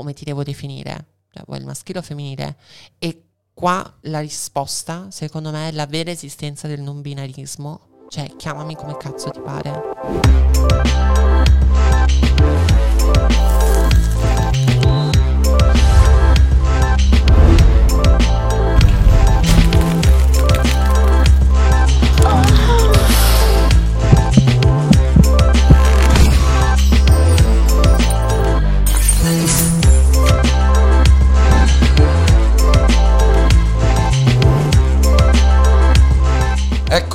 come ti devo definire? Cioè, vuoi il maschile o femminile? E qua la risposta, secondo me, è la vera esistenza del non binarismo. Cioè, chiamami come cazzo ti pare.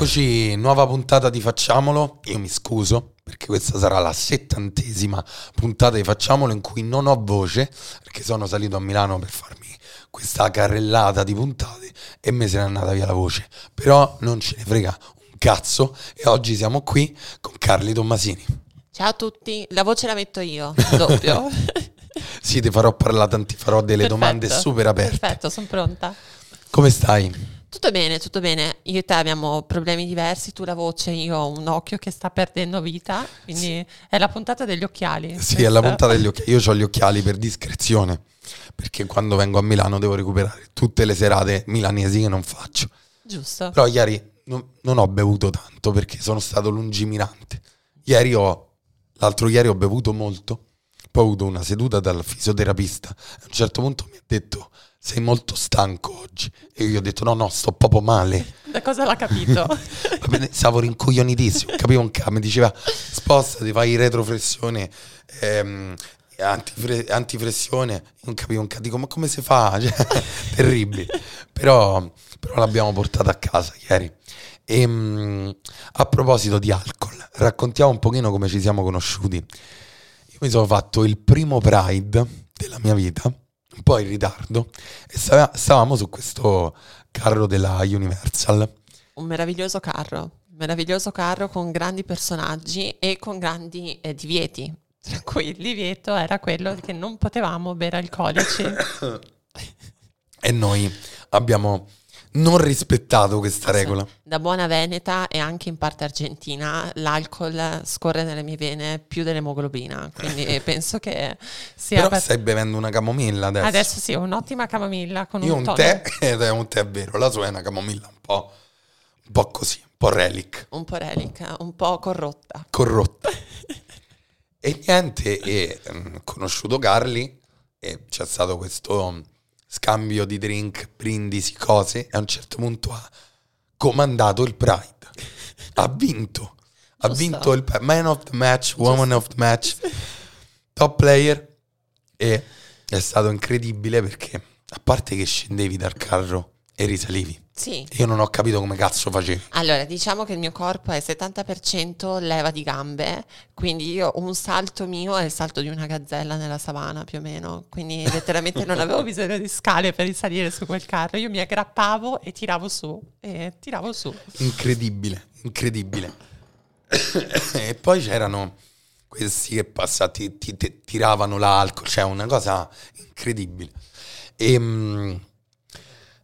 Eccoci, nuova puntata di Facciamolo. Io mi scuso perché questa sarà la settantesima puntata di Facciamolo in cui non ho voce perché sono salito a Milano per farmi questa carrellata di puntate e me se n'è andata via la voce. Però non ce ne frega un cazzo e oggi siamo qui con Carli Tommasini. Ciao a tutti, la voce la metto io, doppio. sì, ti farò parlare, ti farò delle Perfetto. domande super aperte. Perfetto, sono pronta. Come stai? Tutto bene, tutto bene. Io e te abbiamo problemi diversi, tu la voce, io ho un occhio che sta perdendo vita, quindi sì. è la puntata degli occhiali. Sì, questa. è la puntata degli occhiali. Io ho gli occhiali per discrezione, perché quando vengo a Milano devo recuperare tutte le serate milanesi che non faccio. Giusto. Però ieri non, non ho bevuto tanto perché sono stato lungimirante. Ieri ho, l'altro ieri ho bevuto molto, poi ho avuto una seduta dal fisioterapista. A un certo punto mi ha detto sei molto stanco oggi. E io ho detto, no, no, sto proprio male. Da cosa l'ha capito? Va bene, stavo rincoglionitissimo, capivo un cazzo, mi diceva, spostati, fai retroflessione, ehm, antifre- antiflessione, non capivo un cazzo, dico, ma come si fa? Cioè, terribile. Però, però l'abbiamo portata a casa ieri. E, ehm, a proposito di alcol, raccontiamo un pochino come ci siamo conosciuti. Io mi sono fatto il primo Pride della mia vita un po' in ritardo e stavamo su questo carro della Universal. Un meraviglioso carro, un meraviglioso carro con grandi personaggi e con grandi eh, divieti, tra cui il divieto era quello che non potevamo bere alcolici. e noi abbiamo non rispettato questa regola. Da buona veneta e anche in parte argentina l'alcol scorre nelle mie vene più dell'emoglobina, quindi penso che sia... Però per... stai bevendo una camomilla adesso. Adesso sì, un'ottima camomilla con Io un, un tè, ed è un tè vero, la sua è una camomilla un po', un po' così, un po' relic. Un po' relic, un po' corrotta. Corrotta. e niente, e um, conosciuto Carli e c'è stato questo scambio di drink, brindisi, cose, e a un certo punto ha comandato il Pride. Ha vinto. Ha vinto il Man of the Match, Woman of the Match, top player. E è stato incredibile perché, a parte che scendevi dal carro e risalivi, sì. Io non ho capito come cazzo facevi. Allora, diciamo che il mio corpo è 70% leva di gambe, quindi io un salto mio è il salto di una gazzella nella savana più o meno, quindi letteralmente non avevo bisogno di scale per risalire su quel carro, io mi aggrappavo e tiravo su, e tiravo su. Incredibile, incredibile. e poi c'erano questi che passati ti, ti, tiravano l'alcol, cioè una cosa incredibile. E...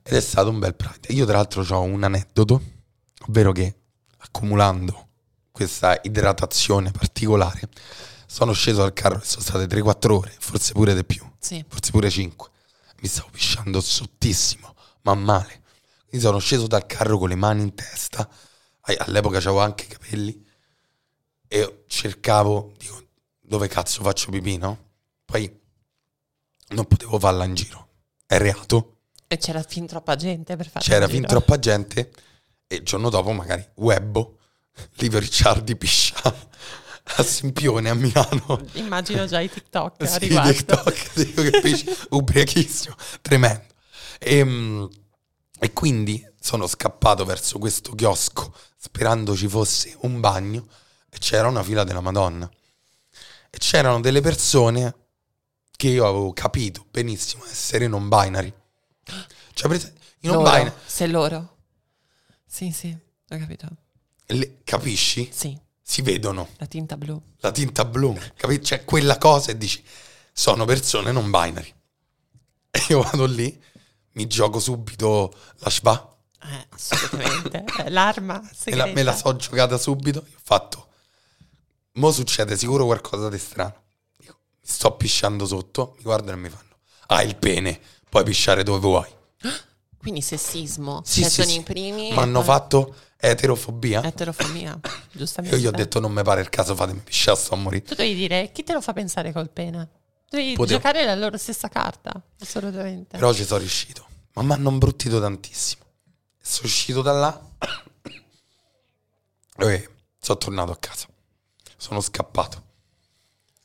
Ed è stato un bel Pride. Io tra l'altro ho un aneddoto, ovvero che accumulando questa idratazione particolare sono sceso dal carro e sono state 3-4 ore, forse pure di più, sì. forse pure 5. Mi stavo pisciando sottissimo, ma male. Quindi sono sceso dal carro con le mani in testa, all'epoca avevo anche i capelli, e cercavo, dico, dove cazzo faccio pipì, no? Poi non potevo farla in giro, è reato, e c'era fin troppa gente per fare C'era fin troppa gente e il giorno dopo magari Webbo, Livio Ricciardi piscia a Sempione a Milano. Immagino già i TikTok sì, riguardo. TikTok, pisci ubriachissimo, tremendo. E, ehm, e quindi sono scappato verso questo chiosco sperando ci fosse un bagno e c'era una fila della Madonna. E c'erano delle persone che io avevo capito benissimo essere non binary cioè, prese, in loro, binary. Se loro. Sì, sì, ho capito. Le, capisci? Sì. Si vedono. La tinta blu. La tinta blu. Capisci? C'è quella cosa e dici, sono persone non binary. E io vado lì, mi gioco subito la shba. Eh, assolutamente. L'arma me la, me la so giocata subito. Ho fatto, mo succede sicuro qualcosa di strano. Dico, sto pisciando sotto, mi guardano e mi fanno, hai il pene, puoi pisciare dove vuoi. Quindi sessismo, Sì, cioè sì, sono sì. i primi... Mi hanno e- fatto eterofobia. Eterofobia, E giustamente. io gli ho detto, non mi pare il caso, fatemi pisciare, sto a morire. Tu devi dire, chi te lo fa pensare col pene? Devi Potevo. giocare la loro stessa carta, assolutamente. Però ci sono riuscito. Ma mi hanno imbruttito tantissimo. Sono uscito da là e sono tornato a casa. Sono scappato.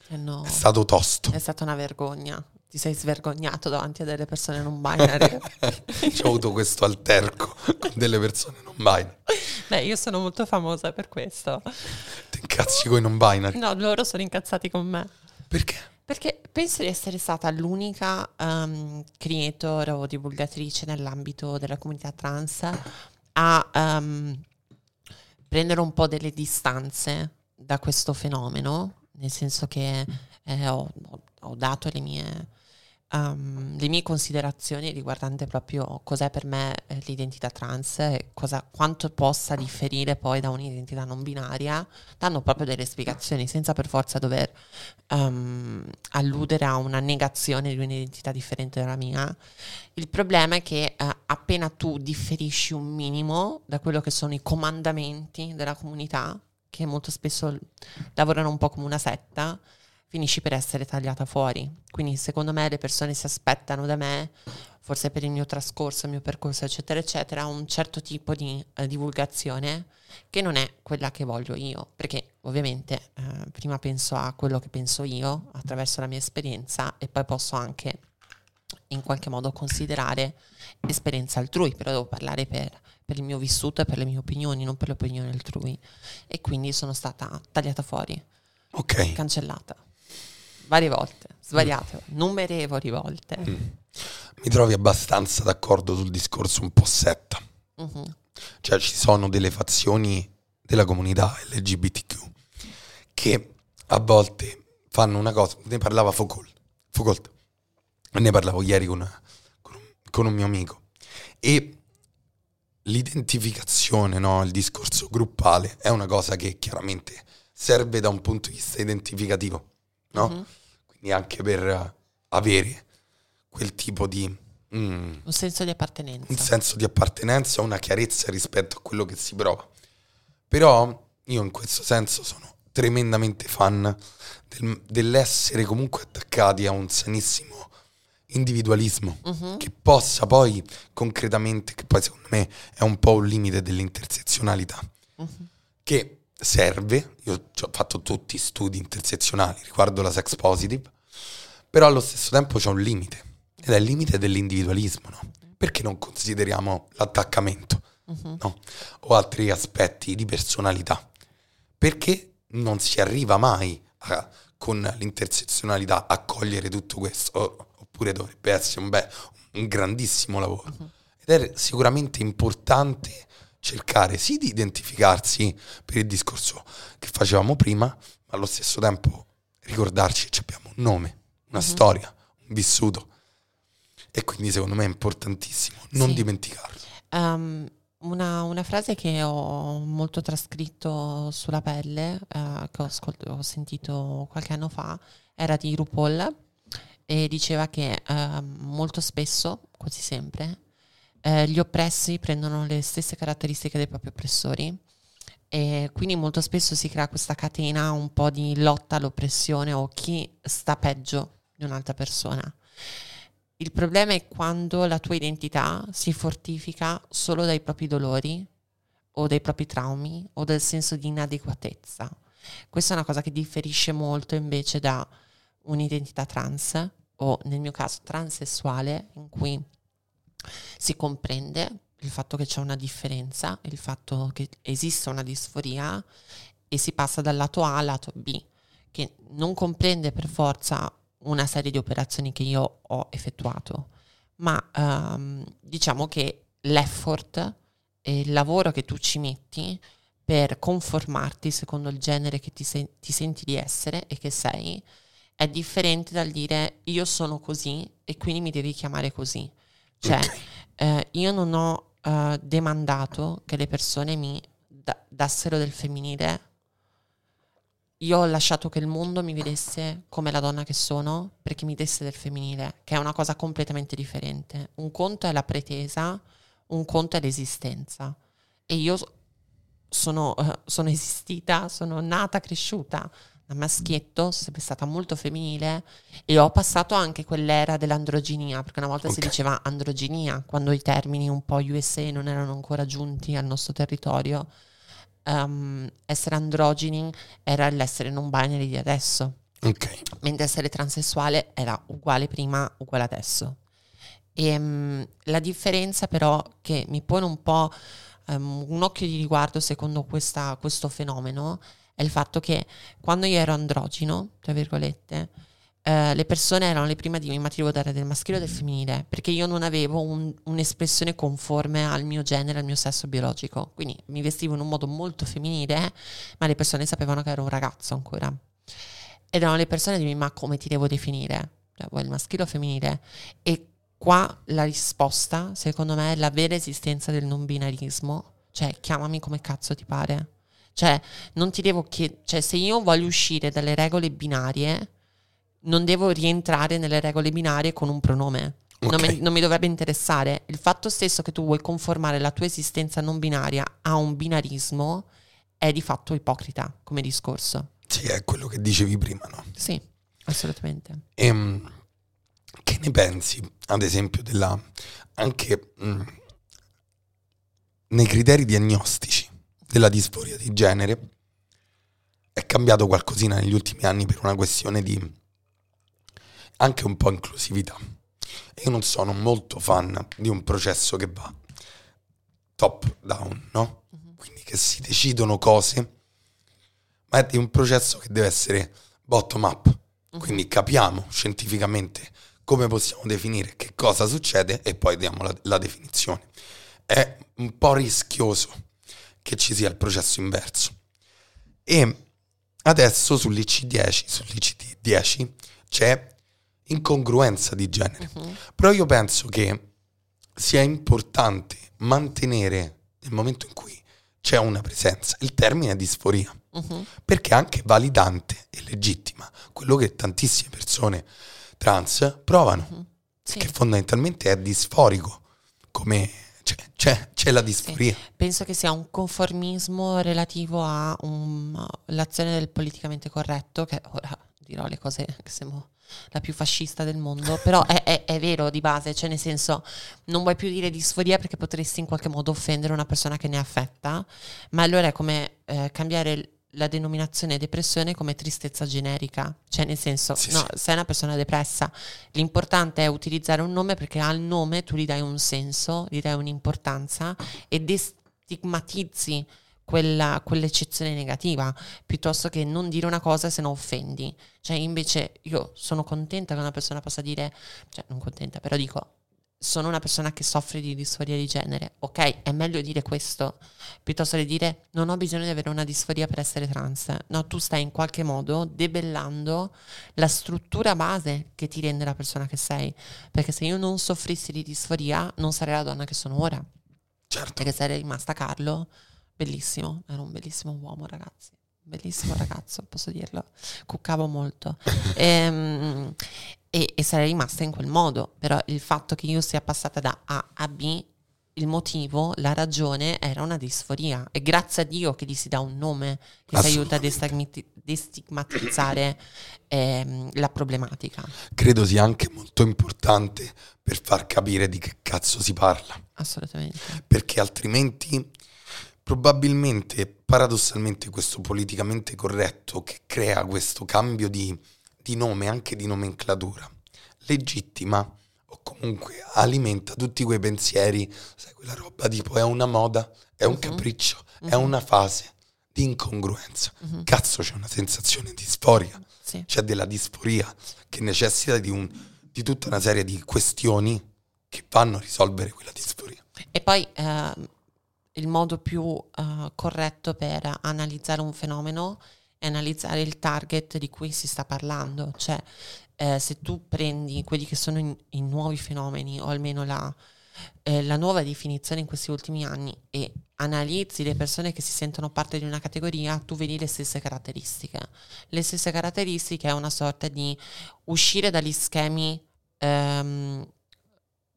Eh no, È stato tosto. è stata una vergogna. Ti sei svergognato davanti a delle persone non binary. Ci ho avuto questo alterco con delle persone non binary. Beh, io sono molto famosa per questo. Ti incazzi con i non binary. No, loro sono incazzati con me. Perché? Perché penso di essere stata l'unica um, creator o divulgatrice nell'ambito della comunità trans a um, prendere un po' delle distanze da questo fenomeno, nel senso che eh, ho, ho- ho dato le mie, um, le mie considerazioni riguardante proprio cos'è per me eh, l'identità trans e cosa- quanto possa differire poi da un'identità non binaria, dando proprio delle spiegazioni senza per forza dover um, alludere a una negazione di un'identità differente dalla mia. Il problema è che eh, appena tu differisci un minimo da quello che sono i comandamenti della comunità, che molto spesso lavorano un po' come una setta, finisci per essere tagliata fuori. Quindi secondo me le persone si aspettano da me, forse per il mio trascorso, il mio percorso, eccetera, eccetera, un certo tipo di eh, divulgazione che non è quella che voglio io, perché ovviamente eh, prima penso a quello che penso io attraverso la mia esperienza e poi posso anche in qualche modo considerare esperienza altrui, però devo parlare per, per il mio vissuto e per le mie opinioni, non per le opinioni altrui. E quindi sono stata tagliata fuori, Ok. cancellata, varie volte, svariate, numerevoli volte. Mi trovi abbastanza d'accordo sul discorso un po' setta. Mhm. Cioè ci sono delle fazioni della comunità LGBTQ che a volte fanno una cosa, ne parlava Foucault, Foucault. ne parlavo ieri con, con un, con un mio amico e l'identificazione, no, il discorso gruppale è una cosa che chiaramente serve da un punto di vista identificativo, no? Mhm. Quindi anche per eh, avere quel tipo di... mm, Un senso di appartenenza. un senso di appartenenza, una chiarezza rispetto a quello che si prova. Però io in questo senso sono tremendamente fan del- dell'essere comunque attaccati a un sanissimo individualismo Mhm. che possa poi concretamente, che poi secondo me è un po' un limite dell'intersezionalità, Mhm. che serve, io ho fatto tutti studi intersezionali riguardo la sex positive, però allo stesso tempo c'è un limite, ed è il limite dell'individualismo, no? Perché non consideriamo l'attaccamento, Mhm. no? O altri aspetti di personalità? Perché non si arriva mai a- con l'intersezionalità a cogliere tutto questo, o- oppure dovrebbe essere un, beh, un grandissimo lavoro. Ed è sicuramente importante cercare sì di identificarsi per il discorso che facevamo prima, ma allo stesso tempo ricordarci che abbiamo un nome, una Mhm. storia, un vissuto. E quindi secondo me è importantissimo non Sì. dimenticarlo. Um, una, una frase che ho molto trascritto sulla pelle, eh, che ho, ascolt- ho sentito qualche anno fa, era di RuPaul e diceva che ehm, molto spesso, quasi sempre, eh, gli oppressi prendono le stesse caratteristiche dei propri oppressori e quindi molto spesso si crea questa catena un po' di lotta all'oppressione o chi sta peggio di un'altra persona. Il problema è quando la tua identità si fortifica solo dai propri dolori o dai propri traumi o dal senso di inadeguatezza. Questa è una cosa che differisce molto invece da un'identità trans o nel mio caso transessuale in cui si comprende il fatto che c'è una differenza, il fatto che esiste una disforia e si passa dal lato A al lato B, che non comprende per forza una serie di operazioni che io ho effettuato, ma ehm, diciamo che l'effort e il lavoro che tu ci metti per conformarti secondo il genere che ti, sen- ti senti di essere e che sei è differente dal dire io sono così e quindi mi devi chiamare così. Cioè, eh, io non ho eh, demandato che le persone mi da- dassero del femminile io ho lasciato che il mondo mi vedesse come la donna che sono perché mi desse del femminile, che è una cosa completamente differente. Un conto è la pretesa, un conto è l'esistenza. E io sono, uh, sono esistita, sono nata, cresciuta da maschietto, sono sempre stata molto femminile e ho passato anche quell'era dell'androginia, perché una volta okay. si diceva androginia, quando i termini un po' USA non erano ancora giunti al nostro territorio. Um, essere androgeni era l'essere non binary di adesso. Okay. Mentre essere transessuale era uguale prima, uguale adesso. E um, la differenza però che mi pone un po' um, un occhio di riguardo secondo questa, questo fenomeno è il fatto che quando io ero androgino, tra virgolette, eh, le persone erano le prime a dirmi ma ti devo dare del maschile o del femminile, perché io non avevo un, un'espressione conforme al mio genere, al mio sesso biologico. Quindi mi vestivo in un modo molto femminile, ma le persone sapevano che ero un ragazzo ancora. Ed erano le persone a dirmi ma come ti devo definire? Cioè, vuoi il maschile o femminile? E qua la risposta, secondo me, è la vera esistenza del non binarismo, cioè chiamami come cazzo ti pare. Cioè, non ti devo chiedere, cioè, se io voglio uscire dalle regole binarie, non devo rientrare nelle regole binarie con un pronome. Okay. Non, mi, non, mi, dovrebbe interessare. Il fatto stesso che tu vuoi conformare la tua esistenza non binaria a un binarismo è di fatto ipocrita come discorso. Sì, è quello che dicevi prima, no? Sì, assolutamente. E, ehm, che ne pensi, ad esempio, della anche mh, mm, nei criteri diagnostici della disforia di genere è cambiato qualcosina negli ultimi anni per una questione di anche un po' inclusività. Io non sono molto fan di un processo che va top down, no? Uh-huh. Quindi che si decidono cose, ma è di un processo che deve essere bottom up. Uh-huh. Quindi capiamo scientificamente come possiamo definire che cosa succede e poi diamo la, la definizione. È un po' rischioso che ci sia il processo inverso. E adesso sull'IC10, sull'ICD10 c'è incongruenza di genere. Uh-huh. Però io penso che sia importante mantenere nel momento in cui c'è una presenza il termine disforia, uh-huh. perché è anche validante e legittima quello che tantissime persone trans provano, uh-huh. sì. che fondamentalmente è disforico come c'è, c'è, c'è la disforia. Sì. Penso che sia un conformismo relativo all'azione del politicamente corretto, che ora dirò le cose che siamo la più fascista del mondo, però è, è, è, vero di base, cioè nel senso non vuoi più dire disforia perché potresti in qualche modo offendere una persona che ne è affetta, ma allora è come eh, cambiare la denominazione depressione come tristezza generica, cioè nel senso, sì, no, sì. sei una persona depressa, l'importante è utilizzare un nome perché al nome tu gli dai un senso, gli dai un'importanza e destigmatizzi quella, quell'eccezione negativa, piuttosto che non dire una cosa se no offendi. Cioè invece io sono contenta che una persona possa dire, cioè non contenta, però dico, sono una persona che soffre di disforia di genere, ok, è meglio dire questo piuttosto che dire non ho bisogno di avere una disforia per essere trans. No, tu stai in qualche modo debellando la struttura base che ti rende la persona che sei, perché se io non soffrissi di disforia non sarei la donna che sono ora. Certo. Perché sarei rimasta Carlo, bellissimo, era un bellissimo uomo, ragazzi bellissimo ragazzo, posso dirlo, cuccavo molto. e, ehm, e, e, sarei rimasta in quel modo, però il fatto che io sia passata da A a B, il motivo, la ragione era una disforia e grazie a Dio che gli si dà un nome che ti aiuta a destigmatizzare ehm, la problematica. Credo sia anche molto importante per far capire di che cazzo si parla. Assolutamente. Perché altrimenti probabilmente, paradossalmente, questo politicamente corretto che crea questo cambio di di nome, anche di nomenclatura, legittima o comunque alimenta tutti quei pensieri, sai, quella roba tipo è una moda, è un uh-huh. capriccio, uh-huh. è mhm. una fase di incongruenza. Uh-huh. Cazzo, c'è una sensazione di disforia, sì. c'è della disforia che necessita di, un, di, tutta una serie di questioni che vanno a risolvere quella disforia. E poi eh, il modo più eh, corretto per analizzare un fenomeno e analizzare il target di cui si sta parlando. Cioè, eh, se tu prendi quelli che sono i nuovi fenomeni, o almeno la, eh, la nuova definizione in questi ultimi anni e analizzi le persone che si sentono parte di una categoria, tu vedi le stesse caratteristiche. Le stesse caratteristiche è una sorta di uscire dagli schemi ehm,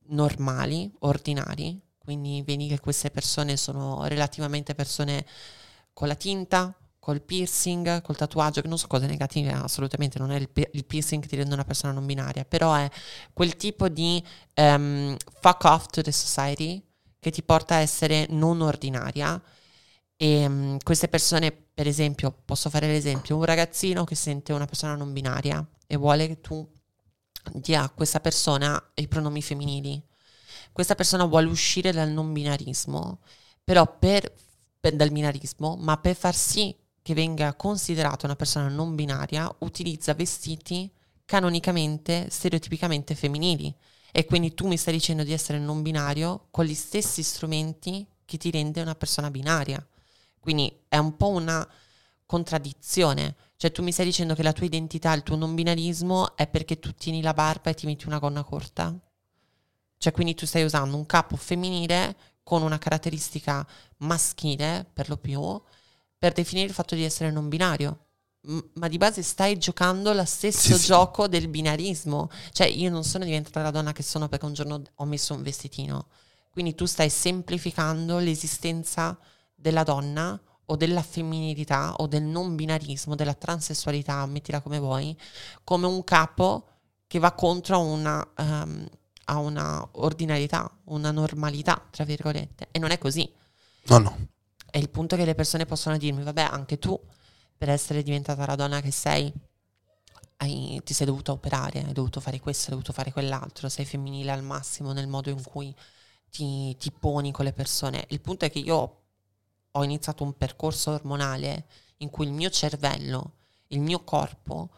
normali, ordinari, quindi vedi che queste persone sono relativamente persone con la tinta, col piercing, col tatuaggio, che non sono cose negative assolutamente, non è il, il, piercing che ti rende una persona non binaria, però è quel tipo di um, fuck off to the society che ti porta a essere non ordinaria. E um, queste persone, per esempio, posso fare l'esempio, un ragazzino che sente una persona non binaria e vuole che tu dia a questa persona i pronomi femminili. Questa persona vuole uscire dal non binarismo, però per, per dal binarismo, ma per far sì che venga considerata una persona non binaria utilizza vestiti canonicamente, stereotipicamente femminili. E quindi tu mi stai dicendo di essere non binario con gli stessi strumenti che ti rende una persona binaria. Quindi è un po' una contraddizione. Cioè tu mi stai dicendo che la tua identità, il tuo non binarismo è perché tu tieni la barba e ti metti una gonna corta? Cioè quindi tu stai usando un capo femminile con una caratteristica maschile per lo più per definire il fatto di essere non binario. M- ma di base stai giocando lo stesso sì, gioco sì. del binarismo. Cioè, io non sono diventata la donna che sono perché un giorno ho messo un vestitino. Quindi tu stai semplificando l'esistenza della donna o della femminilità o del non binarismo, della transessualità, mettila come vuoi, come un capo che va contro una, um, a una ordinarietà, una normalità, tra virgolette. E non è così. No, no. E il punto è che le persone possono dirmi, vabbè, anche tu, per essere diventata la donna che sei, hai, ti sei dovuta operare, hai dovuto fare questo, hai dovuto fare quell'altro, sei femminile al massimo nel modo in cui ti, ti poni con le persone. Il punto è che io ho iniziato un percorso ormonale in cui il mio cervello, il mio corpo,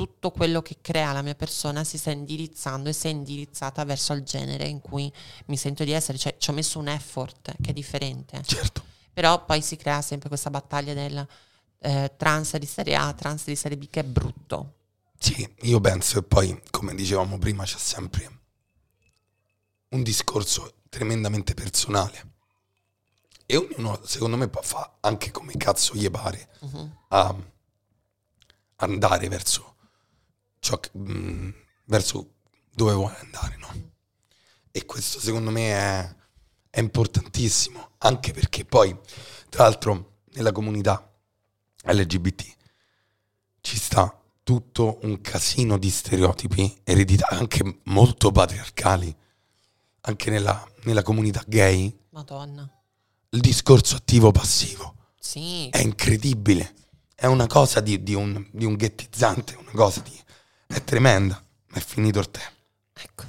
tutto quello che crea la mia persona si sta indirizzando e si è indirizzata verso il genere in cui mi sento di essere, cioè ci ho messo un effort che è differente. Certo. Però poi si crea sempre questa battaglia del eh, trans di serie A, trans di serie B, che è brutto. Sì, io penso e poi, come dicevamo prima, c'è sempre un discorso tremendamente personale. E ognuno, secondo me, fa anche come cazzo gli pare uh-huh. a andare verso ciò che, mh, mm, verso dove vuole andare, no? E questo secondo me è è importantissimo, anche perché poi, tra l'altro, nella comunità LGBT ci sta tutto un casino di stereotipi ereditati, anche molto patriarcali, anche nella, nella comunità gay. Madonna. Il discorso attivo-passivo. Sì. È incredibile. È una cosa di, di, un, di un ghettizzante, una cosa di... È tremenda. Ma è finito il tempo. Ecco.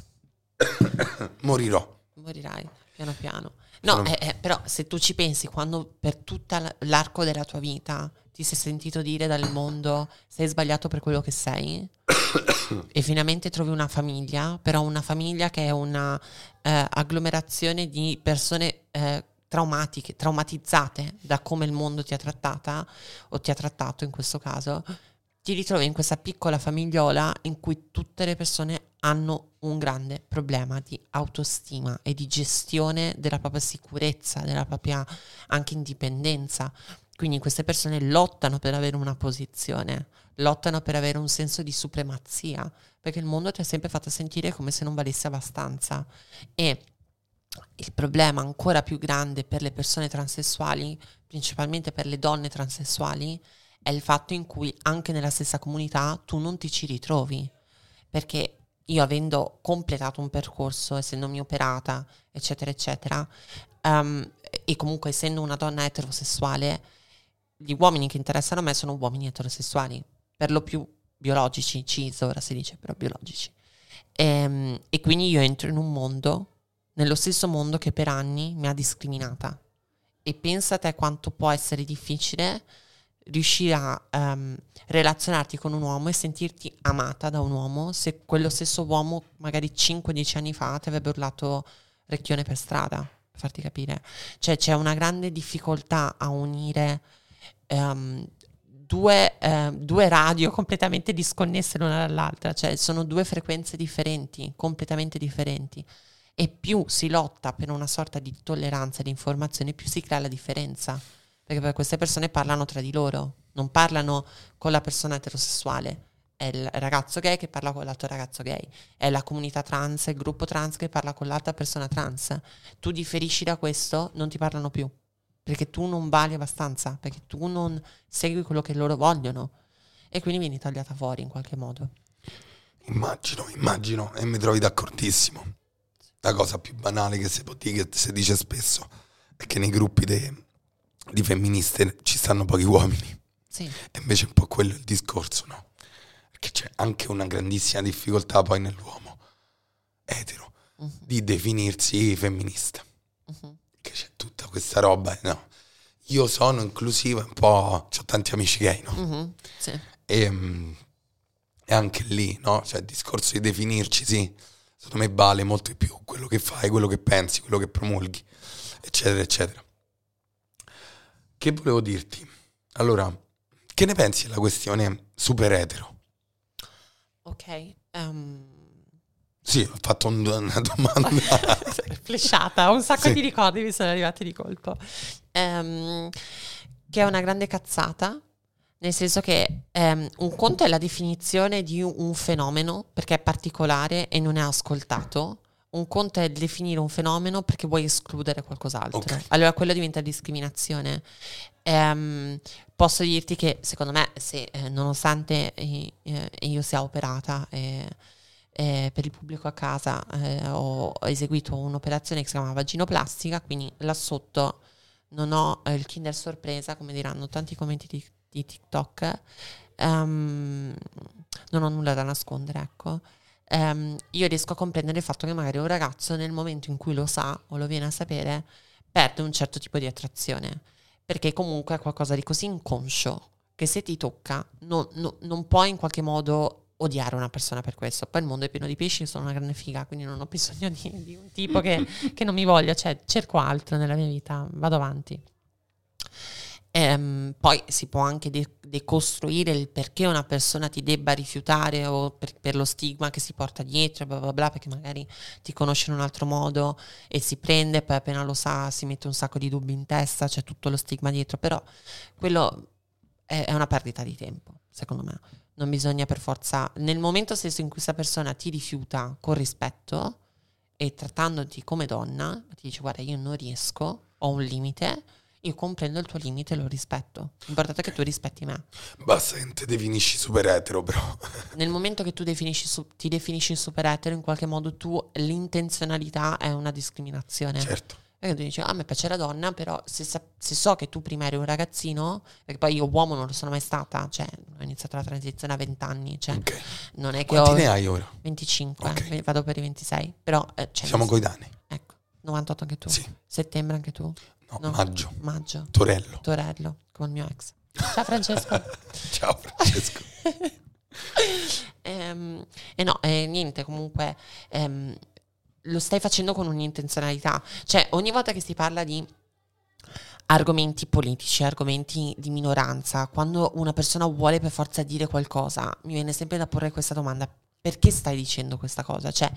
Morirò. Morirai. Piano piano. No, eh, eh, però se tu ci pensi, quando per tutto l'arco della tua vita ti sei sentito dire dal mondo sei sbagliato per quello che sei e finalmente trovi una famiglia, però una famiglia che è una eh, agglomerazione di persone eh, traumatiche, traumatizzate da come il mondo ti ha trattata o ti ha trattato in questo caso, ti ritrovi in questa piccola famigliola in cui tutte le persone hanno un grande problema di autostima e di gestione della propria sicurezza, della propria anche indipendenza. Quindi queste persone lottano per avere una posizione, lottano per avere un senso di supremazia, perché il mondo ti ha sempre fatto sentire come se non valesse abbastanza. E il problema ancora più grande per le persone transessuali, principalmente per le donne transessuali, è il fatto in cui anche nella stessa comunità tu non ti ci ritrovi. Perché io avendo completato un percorso, essendomi operata, eccetera, eccetera, um, e comunque essendo una donna eterosessuale, gli uomini che interessano a me sono uomini eterosessuali, per lo più biologici, cis ora si dice, però biologici. E, um, e quindi io entro in un mondo, nello stesso mondo che per anni mi ha discriminata. E pensa a te quanto può essere difficile riuscire a um, relazionarti con un uomo e sentirti amata da un uomo se quello stesso uomo magari 5-10 anni fa ti avrebbe urlato recchione per strada, per farti capire. Cioè c'è una grande difficoltà a unire um, due, uh, due, radio completamente disconnesse l'una dall'altra, cioè sono due frequenze differenti, completamente differenti. E più si lotta per una sorta di tolleranza di informazione, più si crea la differenza. Perché queste persone parlano tra di loro, non parlano con la persona eterosessuale. È il ragazzo gay che parla con l'altro ragazzo gay, è la comunità trans, il gruppo trans che parla con l'altra persona trans. Tu differisci da questo, non ti parlano più, perché tu non vali abbastanza, perché tu non segui quello che loro vogliono e quindi vieni tagliata fuori in qualche modo. Immagino, immagino, e mi trovi d'accordissimo. La cosa più banale che si che si dice spesso, è che nei gruppi de- di femministe ci stanno pochi uomini. Sì. E invece è un po' quello il discorso, no? Perché c'è anche una grandissima difficoltà poi nell'uomo etero Mhm, di definirsi femminista. mhm. Che c'è tutta questa roba, no? Io sono inclusiva, un po'... ho tanti amici gay, no? Mhm, sì. E, mm, e anche lì, no? Cioè il discorso di definirci, sì, secondo me vale molto di più quello che fai, quello che pensi, quello che promulghi, eccetera, eccetera. Che volevo dirti? Allora, che ne pensi della questione super etero? Ok. ehm, Sì, ho fatto un- una domanda. Flashata, un sacco Sì. di ricordi mi sono arrivati di colpo. Ehm, che è una grande cazzata, nel senso che ehm, un conto è la definizione di un fenomeno perché è particolare e non è ascoltato. Un conto è definire un fenomeno perché vuoi escludere qualcos'altro. Ok. Allora quello diventa discriminazione. Ehm, posso dirti che secondo me, se eh, nonostante eh, io sia operata eh, eh, per il pubblico a casa, eh, ho, ho eseguito un'operazione che si chiama vaginoplastica, quindi là sotto non ho eh, il Kinder sorpresa, come diranno tanti commenti di, di TikTok, Ehm, non ho nulla da nascondere, ecco. Ehm, io riesco a comprendere il fatto che magari un ragazzo nel momento in cui lo sa o lo viene a sapere perde un certo tipo di attrazione perché comunque è qualcosa di così inconscio che se ti tocca non, non- non puoi in qualche modo odiare una persona per questo. Poi il mondo è pieno di pesci, sono una grande figa, quindi non ho bisogno di, di un tipo che, che non mi voglia, cioè cerco altro nella mia vita, vado avanti. Ehm, poi si può anche de- decostruire il perché una persona ti debba rifiutare o per, per lo stigma che si porta dietro, bla bla bla, perché magari ti conosce in un altro modo e si prende, poi appena lo sa si mette un sacco di dubbi in testa, c'è tutto lo stigma dietro, però quello è, è una perdita di tempo, secondo me. Non bisogna per forza, nel momento stesso in cui questa persona ti rifiuta con rispetto e trattandoti come donna, ti dice guarda io non riesco, ho un limite, io comprendo il tuo limite e lo rispetto. L'importante è che tu rispetti me. Basta che non ti definisci super etero, però. Nel momento che tu definisci ti definisci super etero, in qualche modo tu l'intenzionalità è una discriminazione. certo. Perché tu dici, ah, a me piace la donna, però se, se so che tu prima eri un ragazzino, perché poi io uomo non lo sono mai stata, cioè ho iniziato la transizione a 20 anni, cioè Ok. non è che Quanti ho ne hai ora? 25, Ok. eh, vado per i 26, però eh, cioè, Siamo coetanei. ecco, 98 anche tu, Sì. settembre anche tu, No, No. maggio. maggio, Torello. Torello, come il mio ex. Ciao Francesco. Ciao Francesco. Ehm, e no, eh, niente, comunque ehm, lo stai facendo con un'intenzionalità. Cioè, ogni volta che si parla di argomenti politici, argomenti di minoranza, quando una persona vuole per forza dire qualcosa, mi viene sempre da porre questa domanda. Perché stai dicendo questa cosa? Cioè,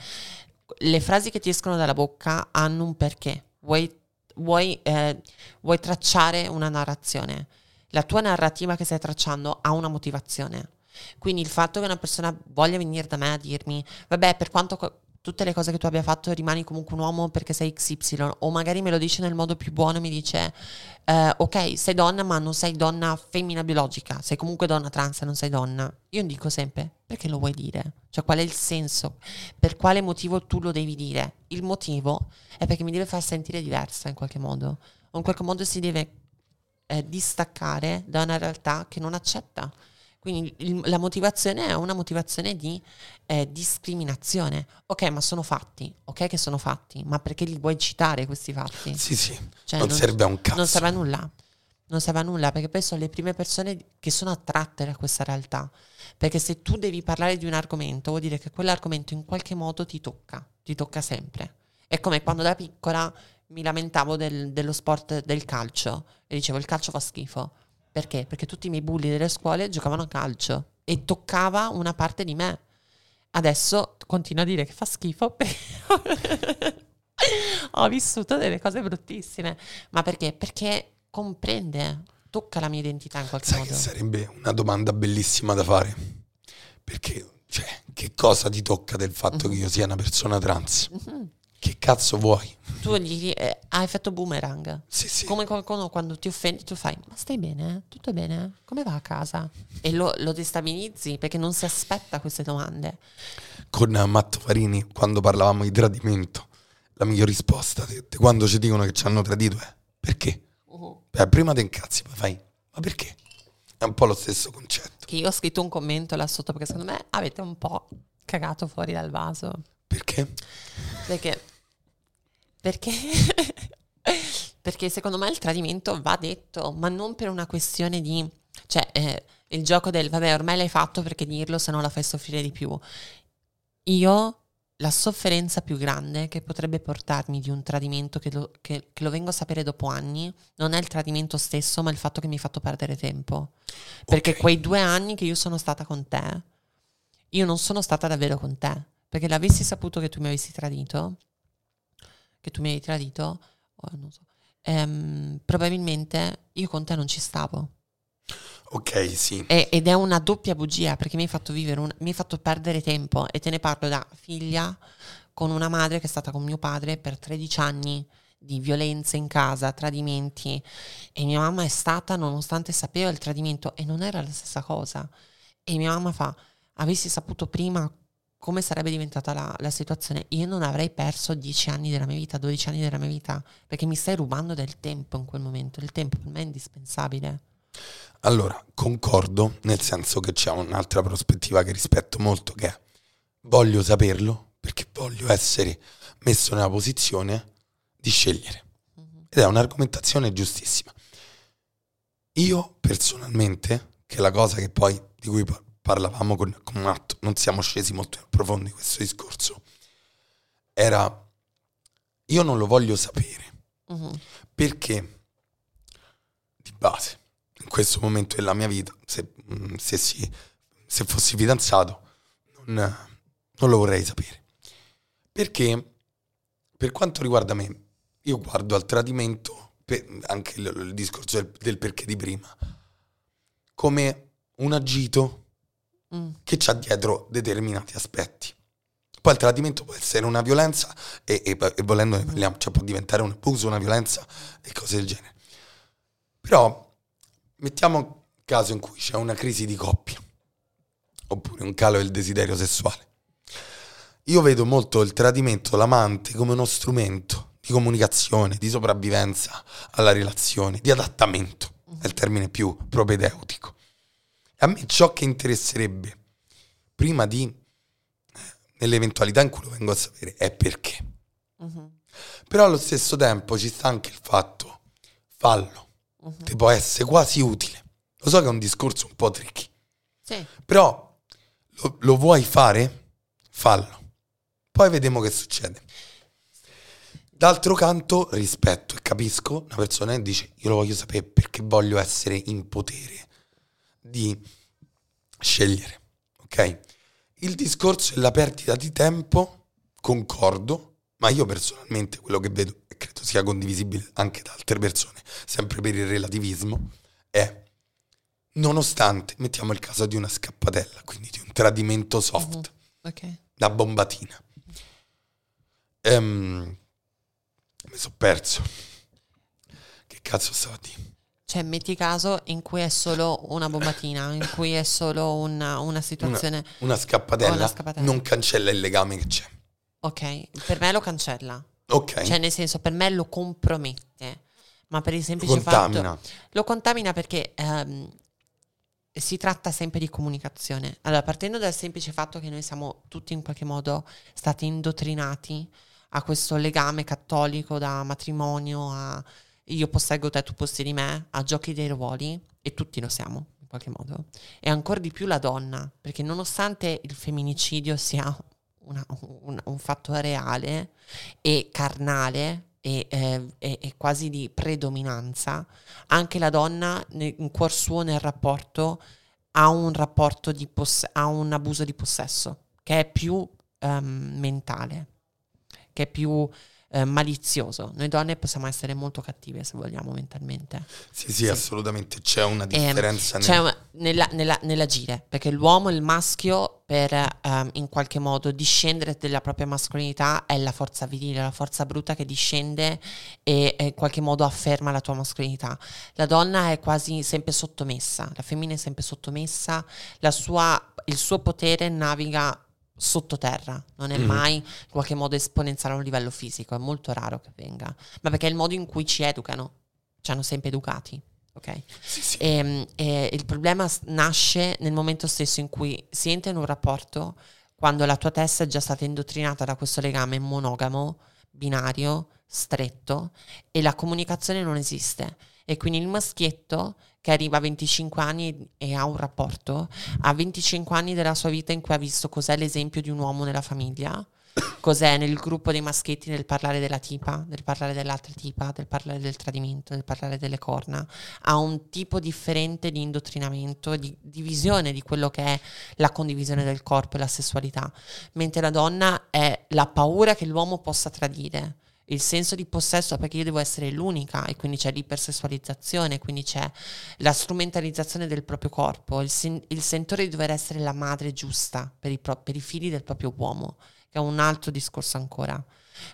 le frasi che ti escono dalla bocca hanno un perché. Vuoi, vuoi, eh, vuoi tracciare una narrazione. La tua narrativa che stai tracciando ha una motivazione. Quindi il fatto che una persona voglia venire da me a dirmi, vabbè, per quanto tutte le cose che tu abbia fatto rimani comunque un uomo perché sei XY, o magari me lo dice nel modo più buono, mi dice, eh, ok, sei donna, ma non sei donna femmina biologica, sei comunque donna trans, non sei donna. Io dico sempre, perché lo vuoi dire? Cioè, qual è il senso? Per quale motivo tu lo devi dire? Il motivo è perché mi deve far sentire diversa in qualche modo, o in qualche modo si deve eh, distaccare da una realtà che non accetta. Quindi il- la motivazione è una motivazione di eh, discriminazione. Ok, ma sono fatti, ok che sono fatti, ma perché li vuoi citare questi fatti? Sì, sì. Cioè, non, serve a un cazzo. Non serve a nulla. Non serve a nulla perché poi sono le prime persone che sono attratte da questa realtà. Perché se tu devi parlare di un argomento, vuol dire che quell'argomento in qualche modo ti tocca, ti tocca sempre. È come quando da piccola mi lamentavo del- dello sport del calcio e dicevo il calcio fa schifo. Perché? Perché tutti i miei bulli delle scuole giocavano a calcio e toccava una parte di me. Adesso continuo a dire che fa schifo ho vissuto delle cose bruttissime. Ma perché? Perché comprende, tocca la mia identità in qualche Sai modo. sarebbe una domanda bellissima da fare? Perché, cioè, che cosa ti tocca del fatto che io sia una persona trans? Mhm. Che cazzo vuoi? Tu gli eh, ha effetto boomerang. Sì, sì. Come qualcuno quando ti offendi, tu fai: Ma stai bene? Tutto bene? Come va a casa? E lo, lo destabilizzi perché non si aspetta queste domande. Con Matto Farini, quando parlavamo di tradimento, la miglior risposta di, di quando ci dicono che ci hanno tradito è perché? Beh, prima ti incazzi, poi fai, ma perché? È un po' lo stesso concetto. Che io ho scritto un commento là sotto perché secondo me avete un po' cagato fuori dal vaso. Perché? Perché? Perché? perché secondo me il tradimento va detto, ma non per una questione di... Cioè, eh, il gioco del vabbè, ormai l'hai fatto perché dirlo, se no la fai soffrire di più. Io la sofferenza più grande che potrebbe portarmi di un tradimento che lo, che- che lo vengo a sapere dopo anni non è il tradimento stesso, ma il fatto che mi hai fatto perdere tempo. Perché Ok. quei due anni che io sono stata con te, io non sono stata davvero con te. Perché l'avessi saputo che tu mi avessi tradito, che tu mi hai tradito, oh, so, ehm, probabilmente io con te non ci stavo. Ok, sì. E- ed è una doppia bugia perché mi hai fatto vivere, un- mi hai fatto perdere tempo e te ne parlo da figlia con una madre che è stata con mio padre per 13 anni di violenze in casa, tradimenti e mia mamma è stata nonostante sapeva il tradimento e non era la stessa cosa e mia mamma fa avessi saputo prima come sarebbe diventata la, la situazione io non avrei perso 10 anni della mia vita 12 anni della mia vita perché mi stai rubando del tempo in quel momento il tempo per me è indispensabile Allora, concordo, nel senso che c'è un'altra prospettiva che rispetto molto, che è voglio saperlo perché voglio essere messo nella posizione di scegliere. Ed è un'argomentazione giustissima. Io personalmente, che è la cosa che poi di cui parlavamo con, con Matto, non siamo scesi molto nel profondo di questo discorso, era io non lo voglio sapere. Mhm. perché di base in questo momento della mia vita se, mm, se, si- se fossi fidanzato non, non lo vorrei sapere. Perché per quanto riguarda me io guardo al tradimento anche il, il discorso del, del perché di prima. Come un agito Mm. che c'ha dietro determinati aspetti. Poi il tradimento può essere una violenza e, e- e volendo ne parliamo, cioè può diventare un abuso, una violenza e cose del genere. Però mettiamo caso in cui c'è una crisi di coppia oppure un calo del desiderio sessuale. Io vedo molto il tradimento, l'amante come uno strumento di comunicazione, di sopravvivenza alla relazione, di adattamento, è il termine più propedeutico. A me ciò che interesserebbe, prima di, nell'eventualità in cui lo vengo a sapere, è perché. Mhm. Però allo stesso tempo ci sta anche il fatto, fallo, Mhm. ti può essere quasi utile. Lo so che è un discorso un po' tricky, Sì. però lo, lo vuoi fare? Fallo. Poi vediamo che succede. D'altro canto, rispetto e capisco una persona che dice io lo voglio sapere perché voglio essere in potere di scegliere, ok? Il discorso è la perdita di tempo, concordo, ma io personalmente quello che vedo, e credo sia condivisibile anche da altre persone, sempre per il relativismo, è nonostante, mettiamo il caso di una scappatella, quindi di un tradimento soft, Ok. da bombatina. Ehm, mi sono perso. Che cazzo stavo a dire? Cioè, metti caso in cui è solo una bombatina, in cui è solo una, una situazione. Una scappatella, Una scappatella. non cancella il legame che c'è. Ok, per me lo cancella. Ok, Cioè, nel senso, per me lo compromette. Ma per il lo semplice contamina. fatto. Lo contamina perché ehm, si tratta sempre di comunicazione. Allora, partendo dal semplice fatto che noi siamo tutti in qualche modo stati indottrinati a questo legame cattolico da matrimonio a io posseggo te, tu possiedi me, a giochi dei ruoli, e tutti lo siamo in qualche modo. E ancora di più la donna, perché nonostante il femminicidio sia una- un, un fatto reale e carnale e, eh, e- e quasi di predominanza, anche la donna ne- in cuor suo nel rapporto ha un rapporto di poss- ha un abuso di possesso che è più ehm, mentale, che è più eh, malizioso. Noi donne possiamo essere molto cattive se vogliamo mentalmente. Sì, sì, assolutamente. C'è una differenza Eh, c'è una- nella- nella- nell'agire, perché l'uomo, il maschio, per ehm, in qualche modo discendere della propria mascolinità è la forza virile, la forza bruta che discende e e in qualche modo afferma la tua mascolinità. La donna è quasi sempre sottomessa, la femmina è sempre sottomessa, la sua- il suo potere naviga sottoterra, non è Mhm. mai in qualche modo esponenziale a un livello fisico, è molto raro che venga, ma perché è il modo in cui ci educano, ci hanno sempre educati, ok? Sì, sì. E, e il problema nasce nel momento stesso in cui si entra in un rapporto quando la tua testa è già stata indottrinata da questo legame monogamo, binario, stretto e la comunicazione non esiste. E quindi il maschietto che arriva a 25 anni e ha un rapporto, ha 25 anni della sua vita in cui ha visto cos'è l'esempio di un uomo nella famiglia, cos'è nel gruppo dei maschietti nel parlare della tipa, nel parlare dell'altra tipa, del parlare del tradimento, del parlare delle corna, ha un tipo differente di indottrinamento, di, di visione di quello che è la condivisione del corpo e la sessualità, mentre la donna è la paura che l'uomo possa tradire. Il senso di possesso perché io devo essere l'unica e quindi c'è l'ipersessualizzazione, quindi c'è la strumentalizzazione del proprio corpo, il, sen- il sentore di dover essere la madre giusta per i, pro- per i figli del proprio uomo, che è un altro discorso ancora.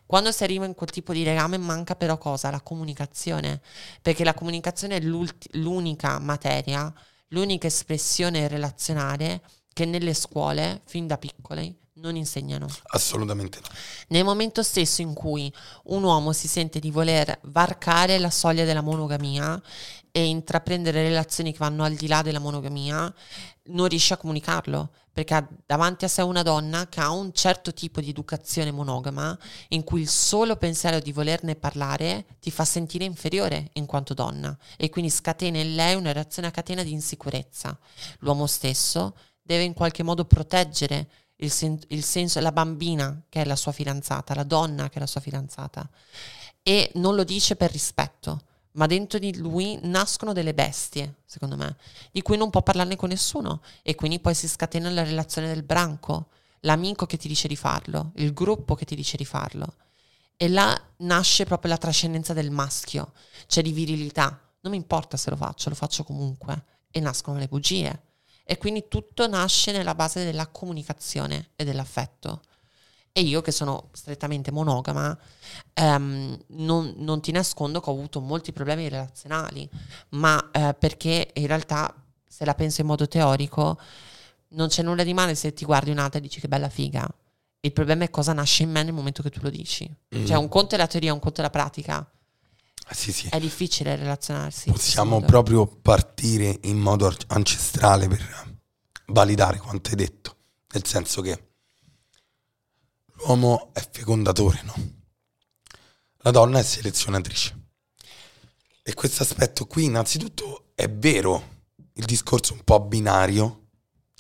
Quando si arriva in quel tipo di legame manca però cosa? La comunicazione, perché la comunicazione è l'unica materia, l'unica espressione relazionale che nelle scuole, fin da piccole, non insegnano. Assolutamente no. Nel momento stesso in cui un uomo si sente di voler varcare la soglia della monogamia e intraprendere relazioni che vanno al di là della monogamia, non riesce a comunicarlo, perché ha davanti a sé una donna che ha un certo tipo di educazione monogama in cui il solo pensiero di volerne parlare ti fa sentire inferiore in quanto donna e quindi scatena in lei una reazione a catena di insicurezza. L'uomo stesso deve in qualche modo proteggere il, sen- il senso, la bambina che è la sua fidanzata, la donna che è la sua fidanzata. E non lo dice per rispetto, ma dentro di lui nascono delle bestie, secondo me, di cui non può parlarne con nessuno. E quindi poi si scatena la relazione del branco, l'amico che ti dice di farlo, il gruppo che ti dice di farlo. E là nasce proprio la trascendenza del maschio, cioè di virilità. Non mi importa se lo faccio, lo faccio comunque. E nascono le bugie. E quindi tutto nasce nella base della comunicazione e dell'affetto. E io che sono strettamente monogama, ehm, non, non ti nascondo che ho avuto molti problemi relazionali, ma eh, perché in realtà, se la penso in modo teorico, non c'è nulla di male se ti guardi un'altra e dici che bella figa. Il problema è cosa nasce in me nel momento che tu lo dici. Mm. Cioè un conto è la teoria, un conto è la pratica. Ah, Sì, sì. È difficile relazionarsi. Possiamo proprio partire in modo ancestrale per validare quanto hai detto. Nel senso che l'uomo è fecondatore, no? La donna è selezionatrice. E questo aspetto qui, innanzitutto, è vero. Il discorso è un po' binario,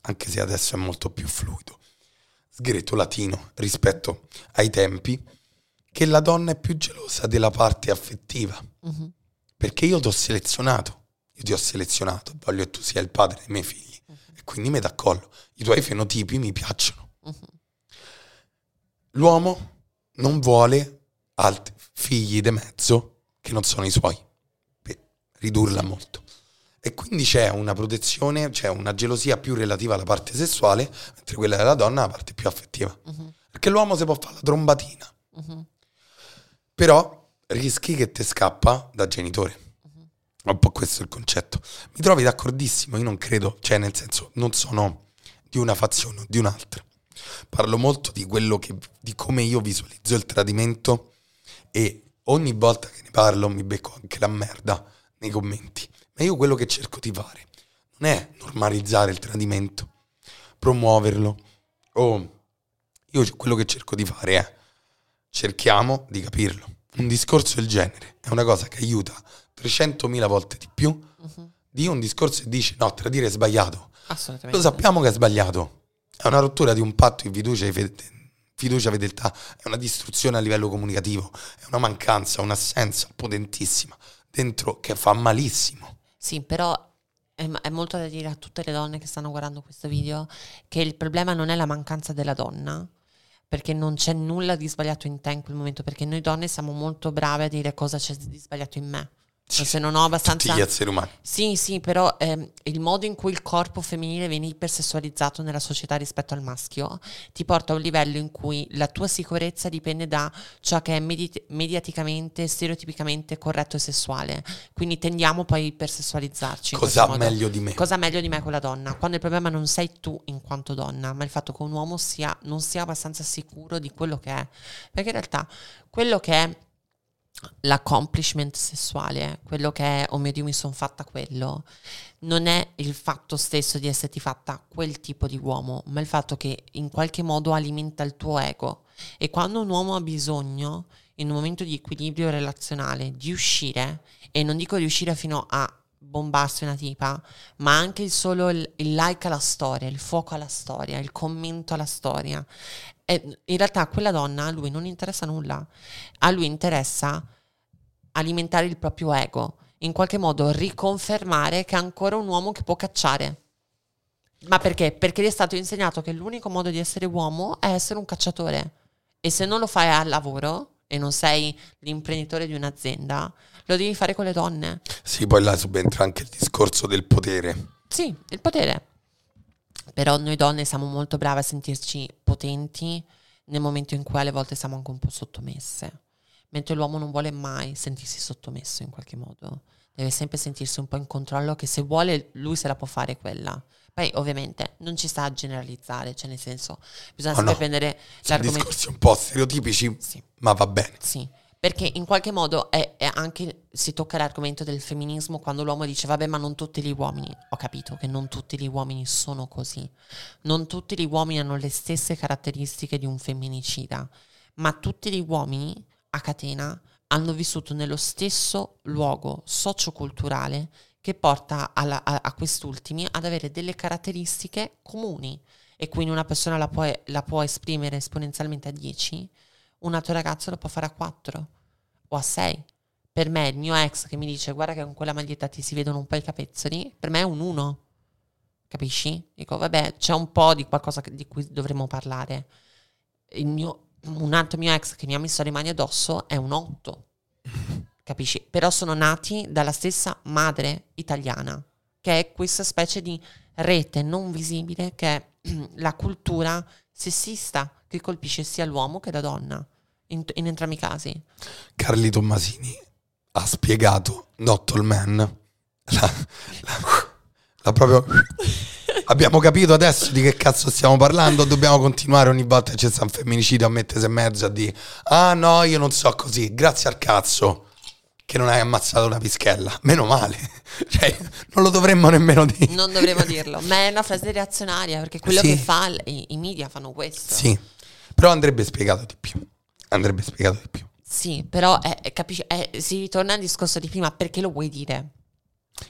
anche se adesso è molto più fluido. Sgretto-latino rispetto ai tempi, che la donna è più gelosa della parte affettiva. Mhm. Perché io ti ho selezionato, io ti ho selezionato, voglio che tu sia il padre dei miei figli e quindi mi d'accollo. I tuoi fenotipi mi piacciono. Mhm. L'uomo non vuole altri figli di mezzo che non sono i suoi, per ridurla molto. E quindi c'è una protezione, c'è una gelosia più relativa alla parte sessuale, mentre quella della donna è la parte più affettiva. Mhm. Perché l'uomo si può fare la trombatina, Mhm. Però rischi che ti scappa da genitore. È un po' questo il concetto. Mi trovi d'accordissimo, io non credo, cioè nel senso non sono di una fazione o di un'altra. Parlo molto di quello che, di come io visualizzo il tradimento e ogni volta che ne parlo mi becco anche la merda nei commenti. Ma io quello che cerco di fare non è normalizzare il tradimento, promuoverlo o io quello che cerco di fare è cerchiamo di capirlo. Un discorso del genere è una cosa che aiuta 300.000 volte di più Mhm. di un discorso che dice no, tradire è sbagliato. Assolutamente. Lo sappiamo che è sbagliato. È una rottura di un patto di fiducia e fede- fiducia fedeltà, è una distruzione a livello comunicativo, è una mancanza, un'assenza potentissima dentro che fa malissimo. Sì, però è molto da dire a tutte le donne che stanno guardando questo video che il problema non è la mancanza della donna, perché non c'è nulla di sbagliato in te in quel momento, perché noi donne siamo molto brave a dire cosa c'è di sbagliato in me. Cioè, se non ho abbastanza... Tutti gli esseri umani. Sì, sì, però ehm, il modo in cui il corpo femminile viene ipersessualizzato nella società rispetto al maschio ti porta a un livello in cui la tua sicurezza dipende da ciò che è medi- mediaticamente, stereotipicamente corretto e sessuale. Quindi tendiamo poi a ipersessualizzarci. Cosa meglio di me? Cosa meglio di me quella donna? Quando il problema non sei tu in quanto donna, ma il fatto che un uomo sia, non sia abbastanza sicuro di quello che è. Perché in realtà quello che è l'accomplishment sessuale, quello che è, oh mio Dio, mi sono fatta quello, non è il fatto stesso di esserti fatta quel tipo di uomo, ma il fatto che in qualche modo alimenta il tuo ego. E quando un uomo ha bisogno, in un momento di equilibrio relazionale, di uscire, e non dico di uscire fino a bombarsi una tipa, ma anche il solo il, il like alla storia, il fuoco alla storia, il commento alla storia. E in realtà a quella donna a lui non interessa nulla, a lui interessa alimentare il proprio ego, in qualche modo riconfermare che è ancora un uomo che può cacciare. Ma perché? Perché gli è stato insegnato che l'unico modo di essere uomo è essere un cacciatore. E se non lo fai al lavoro e non sei l'imprenditore di un'azienda, lo devi fare con le donne. Sì, poi là subentra anche il discorso del potere. Sì, il potere. Però noi donne siamo molto brave a sentirci potenti nel momento in cui alle volte siamo anche un po' sottomesse. Mentre l'uomo non vuole mai sentirsi sottomesso in qualche modo. Deve sempre sentirsi un po' in controllo che se vuole lui se la può fare quella. Poi ovviamente non ci sta a generalizzare, cioè nel senso bisogna Oh, sempre no. prendere Sono l'argomento. discorsi un po' stereotipici, Sì. ma va bene. Sì, perché in qualche modo è, è anche si tocca l'argomento del femminismo quando l'uomo dice vabbè ma non tutti gli uomini, ho capito che non tutti gli uomini sono così, non tutti gli uomini hanno le stesse caratteristiche di un femminicida, ma tutti gli uomini a catena hanno vissuto nello stesso luogo socioculturale che porta alla- a, a quest'ultimi ad avere delle caratteristiche comuni. E quindi una persona la può, la può esprimere esponenzialmente a 10 un altro ragazzo lo può fare a 4 o a 6. Per me, il mio ex che mi dice guarda che con quella maglietta ti si vedono un po' i capezzoli, per me è un 1. Capisci? Dico, vabbè, c'è un po' di qualcosa di cui dovremmo parlare. Il mio, un altro mio ex che mi ha messo le mani addosso è un 8. Capisci? Però sono nati dalla stessa madre italiana, che è questa specie di rete non visibile che è la cultura sessista che colpisce sia l'uomo che la donna, in, in entrambi i casi. Carli Tommasini ha spiegato All Men. La, la- la proprio... Abbiamo capito adesso di che cazzo stiamo parlando. Dobbiamo continuare ogni volta che c'è un femminicidio a mettersi in mezzo a dire Ah no, io non so così. Grazie al cazzo che non hai ammazzato una pischella. Meno male. Cioè, non lo dovremmo nemmeno dire. Non dovremmo dirlo, ma è una frase reazionaria perché quello Sì. che fa i, i media fanno questo. Sì, però andrebbe spiegato di più. Andrebbe spiegato di più. Sì, però è- è- capisci, è- si ritorna al discorso di prima, perché lo vuoi dire?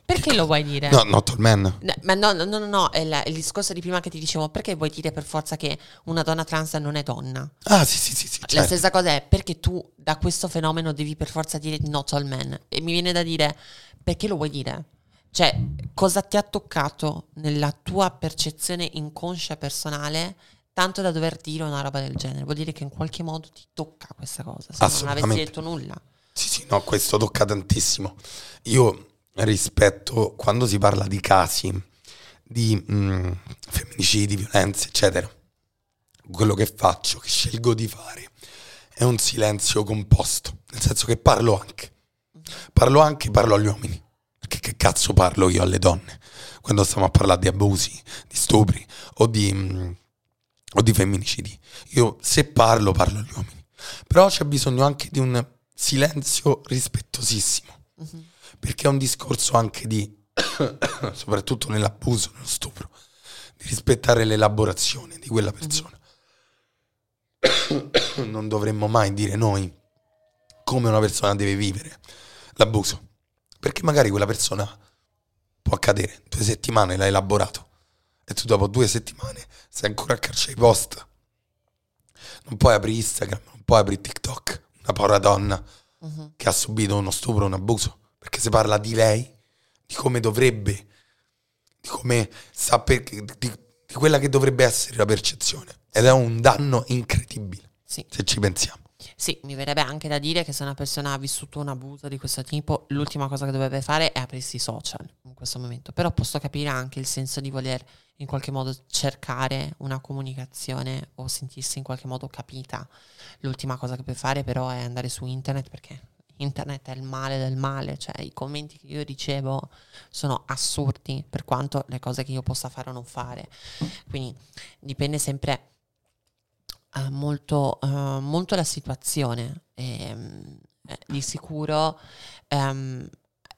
Perché lo vuoi dire? No, Not All Men. No, ma no, no, no, no, no, è la- il discorso di prima che ti dicevo, perché vuoi dire per forza che una donna trans non è donna? Ah, sì, sì, sì, sì. La certo. stessa cosa è perché tu da questo fenomeno devi per forza dire not all men. E mi viene da dire perché lo vuoi dire? Cioè, cosa ti ha toccato nella tua percezione inconscia personale tanto da dover dire una roba del genere? Vuol dire che in qualche modo ti tocca questa cosa, se no non avessi detto nulla. Sì, sì, no, questo tocca tantissimo. Io rispetto quando si parla di casi di mh, femminicidi, violenze, eccetera, quello che faccio, che scelgo di fare, è un silenzio composto, nel senso che parlo anche. Parlo anche, parlo agli uomini. Perché che cazzo parlo io alle donne? Quando stiamo a parlare di abusi, di stupri o di, mh, o di femminicidi. Io se parlo, parlo agli uomini. Però c'è bisogno anche di un silenzio rispettosissimo. Mhm. Perché è un discorso anche di, soprattutto nell'abuso, nello stupro, di rispettare l'elaborazione di quella persona. Non dovremmo mai dire noi come una persona deve vivere l'abuso. Perché magari quella persona può accadere, due settimane l'hai elaborato e tu dopo due settimane sei ancora a carcere post. Non puoi aprire Instagram, non puoi aprire TikTok, una povera donna Mhm. che ha subito uno stupro, un abuso, perché si parla di lei, di come dovrebbe, di come sa per- di, di di quella che dovrebbe essere la percezione. Ed è un danno incredibile, Sì. se ci pensiamo. Sì, mi verrebbe anche da dire che se una persona ha vissuto un abuso di questo tipo, l'ultima cosa che dovrebbe fare è aprirsi i social in questo momento. Però posso capire anche il senso di voler in qualche modo cercare una comunicazione o sentirsi in qualche modo capita. L'ultima cosa che puoi fare però è andare su internet perché internet è il male del male, cioè i commenti che io ricevo sono assurdi per quanto le cose che io possa fare o non fare. Quindi dipende sempre eh, molto, eh, molto la situazione. Ehm, eh, di sicuro ehm,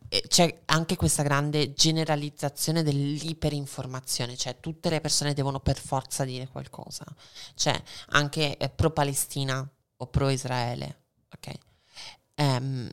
eh, c'è anche questa grande generalizzazione dell'iperinformazione, cioè tutte le persone devono per forza dire qualcosa. Cioè anche eh, pro-Palestina o pro-Israele, ok? Ehm,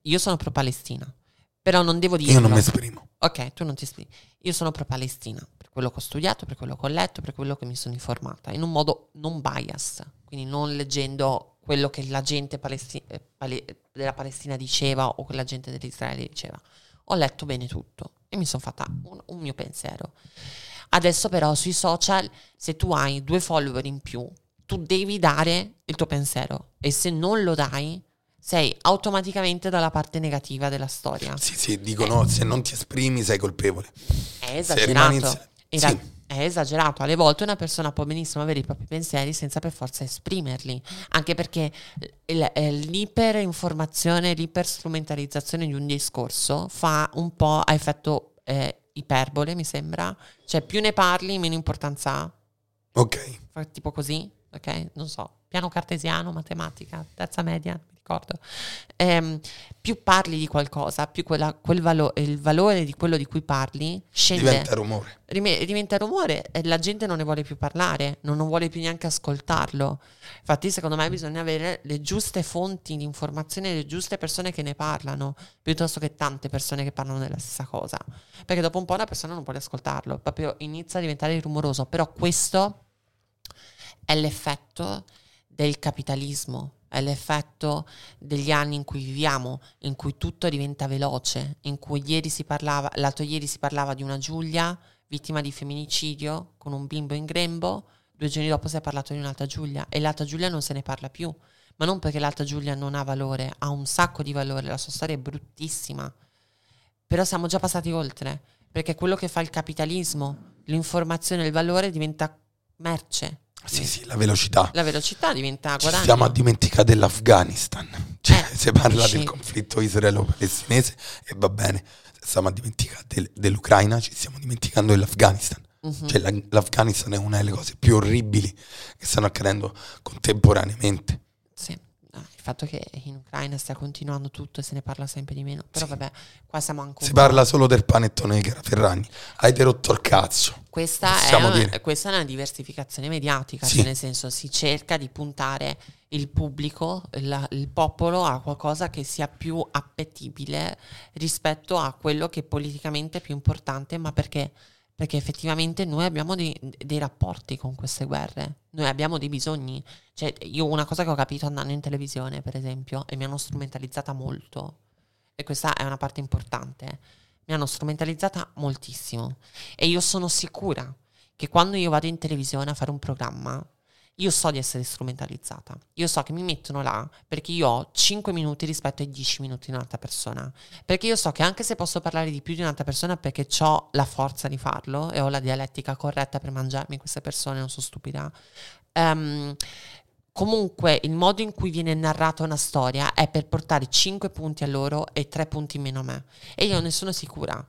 io sono pro-Palestina, però non devo dire... Io non mi esprimo. Ok, tu non ti esprimi. Io sono pro-Palestina, quello che ho studiato, per quello che ho letto, per quello che mi sono informata, in un modo non bias, quindi non leggendo quello che la gente palesti- eh, pale- della Palestina diceva o che la gente dell'Israele diceva. Ho letto bene tutto e mi sono fatta un, un mio pensiero. Adesso però sui social, se tu hai due follower in più, tu devi dare il tuo pensiero e se non lo dai, sei automaticamente dalla parte negativa della storia. Sì, sì, dicono se non ti esprimi sei colpevole. È esagerato. Sì. È esagerato. Alle volte una persona può benissimo avere i propri pensieri senza per forza esprimerli. Anche perché eh, l'iperinformazione, l'iperstrumentalizzazione di un discorso fa un po' a effetto eh, iperbole, mi sembra. Cioè, più ne parli, meno importanza ha. Ok. Tipo così, ok? Non so, piano cartesiano, matematica, terza media, mi ricordo. Ehm, più parli di qualcosa, più quella- quel valo- il valore di quello di cui parli scende, Diventa rumore. rime- diventa rumore e la gente non ne vuole più parlare, non, non vuole più neanche ascoltarlo. Infatti, secondo me bisogna avere le giuste fonti di informazione, le giuste persone che ne parlano, piuttosto che tante persone che parlano della stessa cosa. Perché dopo un po' la persona non vuole ascoltarlo, proprio inizia a diventare rumoroso. Però questo è l'effetto del capitalismo, è l'effetto degli anni in cui viviamo, in cui tutto diventa veloce, in cui ieri si parlava, l'altro ieri si parlava di una Giulia vittima di femminicidio con un bimbo in grembo, due giorni dopo si è parlato di un'altra Giulia e l'altra Giulia non se ne parla più, ma non perché l'altra Giulia non ha valore, ha un sacco di valore, la sua storia è bruttissima, però siamo già passati oltre, perché quello che fa il capitalismo, l'informazione, il valore diventa merce. Sì, sì, la velocità. La velocità diventa Ci guadagno. stiamo a dimenticare dell'Afghanistan. Cioè, Eh, si parla dici- del conflitto israelo-palestinese e va bene. Stiamo a dimenticare del- dell'Ucraina, ci stiamo dimenticando dell'Afghanistan. Mhm. Cioè, la- l'Afghanistan è una delle cose più orribili che stanno accadendo contemporaneamente. Sì. Il fatto che in Ucraina stia continuando tutto e se ne parla sempre di meno. Però Sì. vabbè, qua siamo un Si parla solo del panettone di Chiara Ferragni. Avete rotto il cazzo. Questa è, una, questa è una diversificazione mediatica, Sì. cioè nel senso si cerca di puntare il pubblico, la- il popolo a qualcosa che sia più appetibile rispetto a quello che politicamente è più importante, ma perché? Perché effettivamente noi abbiamo dei, dei rapporti con queste guerre, noi abbiamo dei bisogni. Cioè, io una cosa che ho capito andando in televisione, per esempio, e mi hanno strumentalizzata molto, e questa è una parte importante, mi hanno strumentalizzata moltissimo. E io sono sicura che quando io vado in televisione a fare un programma, io so di essere strumentalizzata. Io so che mi mettono là perché io ho 5 minuti rispetto ai 10 minuti di un'altra persona. Perché io so che anche se posso parlare di più di un'altra persona perché ho la forza di farlo e ho la dialettica corretta per mangiarmi queste persone, non sono stupida. ehm, comunque il modo in cui viene narrata una storia è per portare 5 punti a loro e 3 punti meno a me. E io ne sono sicura.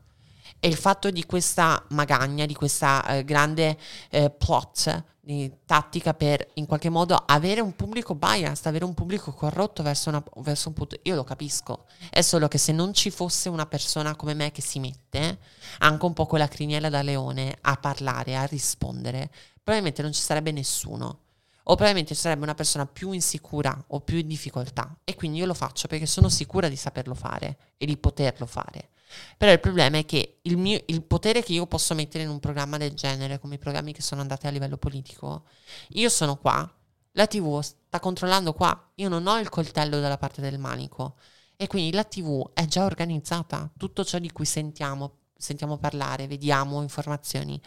E il fatto di questa magagna, di questa eh, grande eh, plot, di tattica per in qualche modo avere un pubblico biased, avere un pubblico corrotto verso, una- verso un punto, io lo capisco. È solo che se non ci fosse una persona come me che si mette, anche un po' con la criniera da leone, a parlare, a rispondere, probabilmente non ci sarebbe nessuno. O probabilmente ci sarebbe una persona più insicura o più in difficoltà. E quindi io lo faccio perché sono sicura di saperlo fare e di poterlo fare. Però il problema è che il, mio- il potere che io posso mettere in un programma del genere, come i programmi che sono andati a livello politico, io sono qua, la TV sta controllando qua, io non ho il coltello dalla parte del manico. E quindi la TV è già organizzata, tutto ciò di cui sentiamo, sentiamo parlare, vediamo informazioni,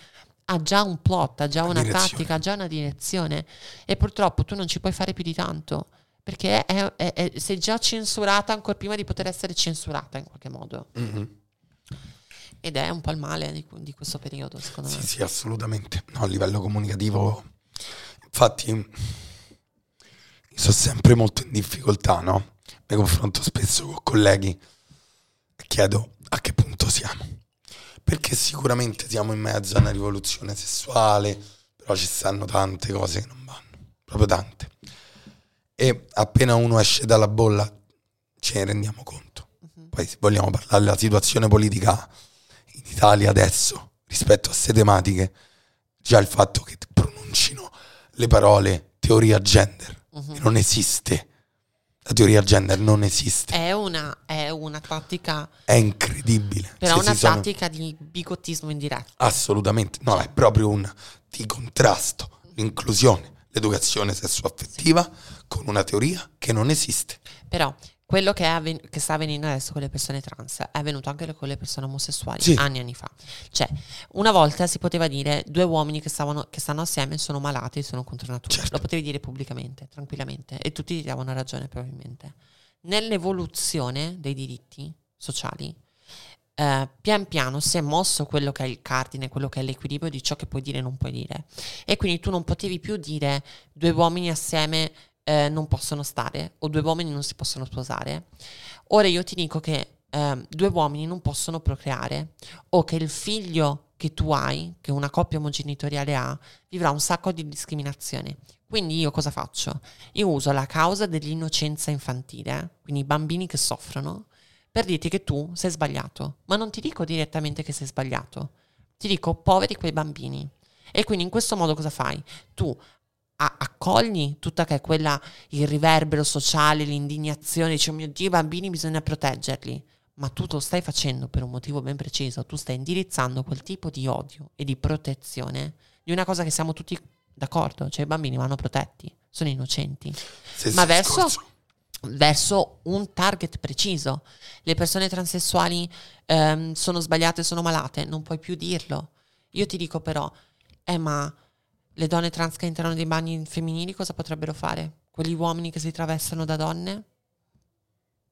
ha già un plot, ha già una, direzione. tattica, ha già una direzione e purtroppo tu non ci puoi fare più di tanto perché è, è- è- sei già censurata ancora prima di poter essere censurata in qualche modo Mhm. ed è un po' il male di, di questo periodo secondo Sì, me. sì, assolutamente. No, a livello comunicativo, infatti, sono sempre molto in difficoltà, no? Mi confronto spesso con colleghi e chiedo a che punto siamo. Perché sicuramente siamo in mezzo a una rivoluzione sessuale, però ci stanno tante cose che non vanno, proprio tante. E appena uno esce dalla bolla ce ne rendiamo conto. Mhm. Poi se vogliamo parlare della situazione politica in Italia adesso rispetto a queste tematiche, già il fatto che pronuncino le parole teoria gender, Mhm. che non esiste. La teoria gender non esiste. È una, è una tattica, È incredibile. però Se una sono- tattica di bigottismo indiretto. Assolutamente. No, è proprio un di contrasto, l'inclusione, l'educazione sessuaffettiva con una teoria che non esiste. Però quello che, avven- che sta avvenendo adesso con le persone trans è avvenuto anche con le persone omosessuali Sì. anni e anni fa. Cioè, una volta si poteva dire due uomini che, stavano, che stanno assieme sono malati, sono contro natura. Certo. Lo potevi dire pubblicamente, tranquillamente, e tutti ti davano ragione probabilmente. Nell'evoluzione dei diritti sociali, eh, pian piano si è mosso quello che è il cardine, quello che è l'equilibrio di ciò che puoi dire e non puoi dire. E quindi tu non potevi più dire due uomini assieme eh, non possono stare o due uomini non si possono sposare. Ora io ti dico che ehm, due uomini non possono procreare o che il figlio che tu hai, che una coppia omogenitoriale ha, vivrà un sacco di discriminazione. Quindi io cosa faccio? Io uso la causa dell'innocenza infantile, quindi i bambini che soffrono, per dirti che tu sei sbagliato, ma non ti dico direttamente che sei sbagliato, ti dico poveri quei bambini. E quindi in questo modo cosa fai? Tu accogli tutta che è quella il riverbero sociale, l'indignazione, dici oh mio Dio, i bambini bisogna proteggerli. Ma tu lo stai facendo per un motivo ben preciso, tu stai indirizzando quel tipo di odio e di protezione di una cosa che siamo tutti d'accordo, cioè i bambini vanno protetti, sono innocenti Stesso Ma verso- verso un target preciso. Le persone transessuali ehm, sono sbagliate, sono malate, non puoi più dirlo. Io ti dico però, eh ma le donne trans che entrano nei bagni femminili cosa potrebbero fare? Quegli uomini che si travestano da donne?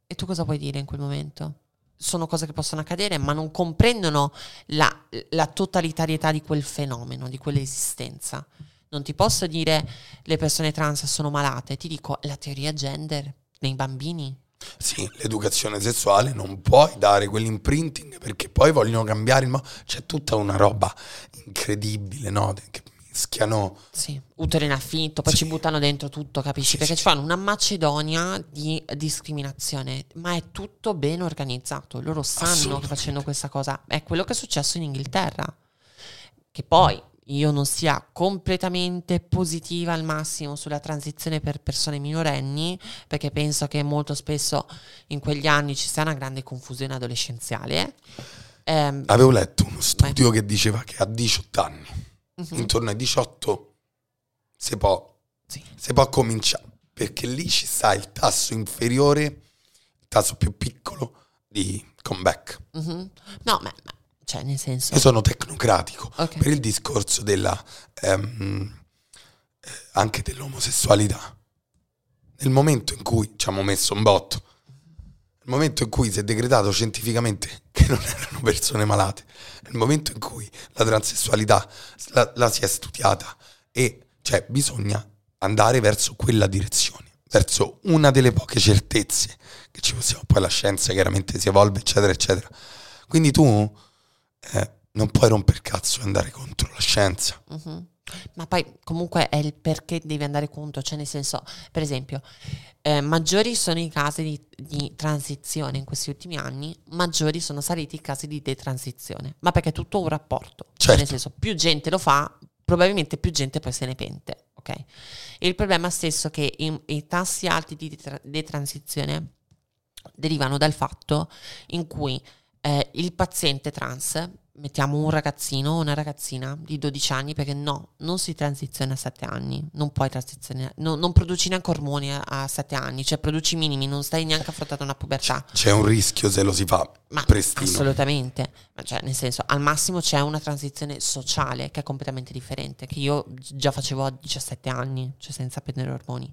E tu cosa puoi dire in quel momento? Sono cose che possono accadere, ma non comprendono la, la totalitarietà di quel fenomeno, di quell'esistenza. Non ti posso dire le persone trans sono malate, ti dico la teoria gender nei bambini. Sì, l'educazione sessuale non puoi dare quell'imprinting perché poi vogliono cambiare il modo. C'è tutta una roba incredibile, no? Che mischiano. Sì, utero in affitto, poi Sì. ci buttano dentro tutto, capisci? Sì, Perché sì, ci fanno una macedonia di discriminazione, ma è tutto ben organizzato. Loro sanno che facendo questa cosa è quello che è successo in Inghilterra. Che poi io non sia completamente positiva al massimo sulla transizione per persone minorenni, perché penso che molto spesso in quegli anni ci sia una grande confusione adolescenziale. Ehm, Avevo letto uno studio che diceva che a 18 anni, mhm, intorno ai 18, si può, sì. si può cominciare perché lì ci sta il tasso inferiore, il tasso più piccolo di comeback. mhm. No, ma, ma- cioè nel senso... Io sono tecnocratico Ok. per il discorso della ehm, eh, anche dell'omosessualità. Nel momento in cui ci abbiamo messo un botto, nel momento in cui si è decretato scientificamente che non erano persone malate, nel momento in cui la transessualità la, la si è studiata e cioè bisogna andare verso quella direzione, verso una delle poche certezze che ci possiamo, poi la scienza chiaramente si evolve, eccetera, eccetera. Quindi tu eh, non puoi romper cazzo e andare contro la scienza. Mhm. Ma poi comunque è il perché devi andare contro, cioè nel senso, per esempio, eh, maggiori sono i casi di, di transizione in questi ultimi anni, maggiori sono saliti i casi di detransizione, ma perché è tutto un rapporto, cioè nel Certo. senso più gente lo fa, probabilmente più gente poi se ne pente, ok? E il problema stesso è che i, i tassi alti di detra- detransizione derivano dal fatto in cui eh, il paziente trans, mettiamo un ragazzino o una ragazzina di 12 anni, perché no, non si transiziona a 7 anni, non puoi transizionare, no, non produci neanche ormoni a, a 7 anni, cioè produci minimi, non stai neanche affrontando una pubertà. C'è un rischio se lo si fa Ma prestino. assolutamente, Ma cioè nel senso al massimo c'è una transizione sociale che è completamente differente, che io già facevo a 17 anni, cioè senza prendere ormoni.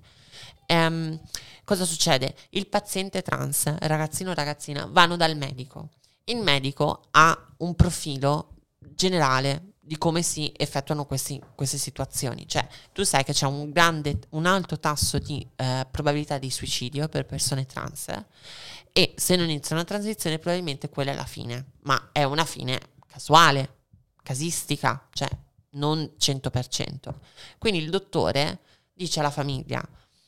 Ehm, cosa succede? Il paziente trans, ragazzino o ragazzina, vanno dal medico. Il medico ha un profilo generale di come si effettuano questi- queste situazioni. Cioè, tu sai che c'è un grande, un alto tasso di eh, probabilità di suicidio per persone trans e se non inizia una transizione probabilmente quella è la fine, ma è una fine casuale, casistica, cioè non 100%. Quindi il dottore dice alla famiglia,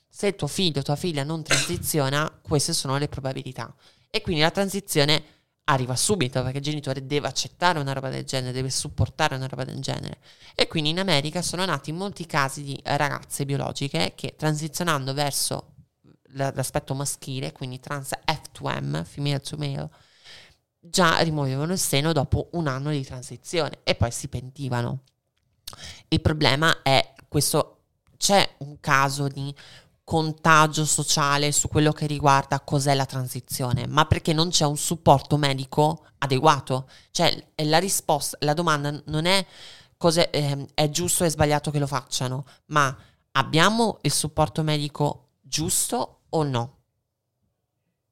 se tuo figlio o tua figlia non transiziona, queste sono le probabilità. E quindi la transizione arriva subito perché il genitore deve accettare una roba del genere, deve supportare una roba del genere. E quindi in America sono nati molti casi di ragazze biologiche che transizionando verso l'aspetto maschile, quindi trans F2M, female to male, già rimuovevano il seno dopo un anno di transizione e poi si pentivano. Il problema è questo, c'è un caso di contagio sociale su quello che riguarda cos'è la transizione, ma perché non c'è un supporto medico adeguato. Cioè la risposta, la domanda non è cos'è, ehm, è giusto e sbagliato che lo facciano, ma abbiamo il supporto medico giusto o no?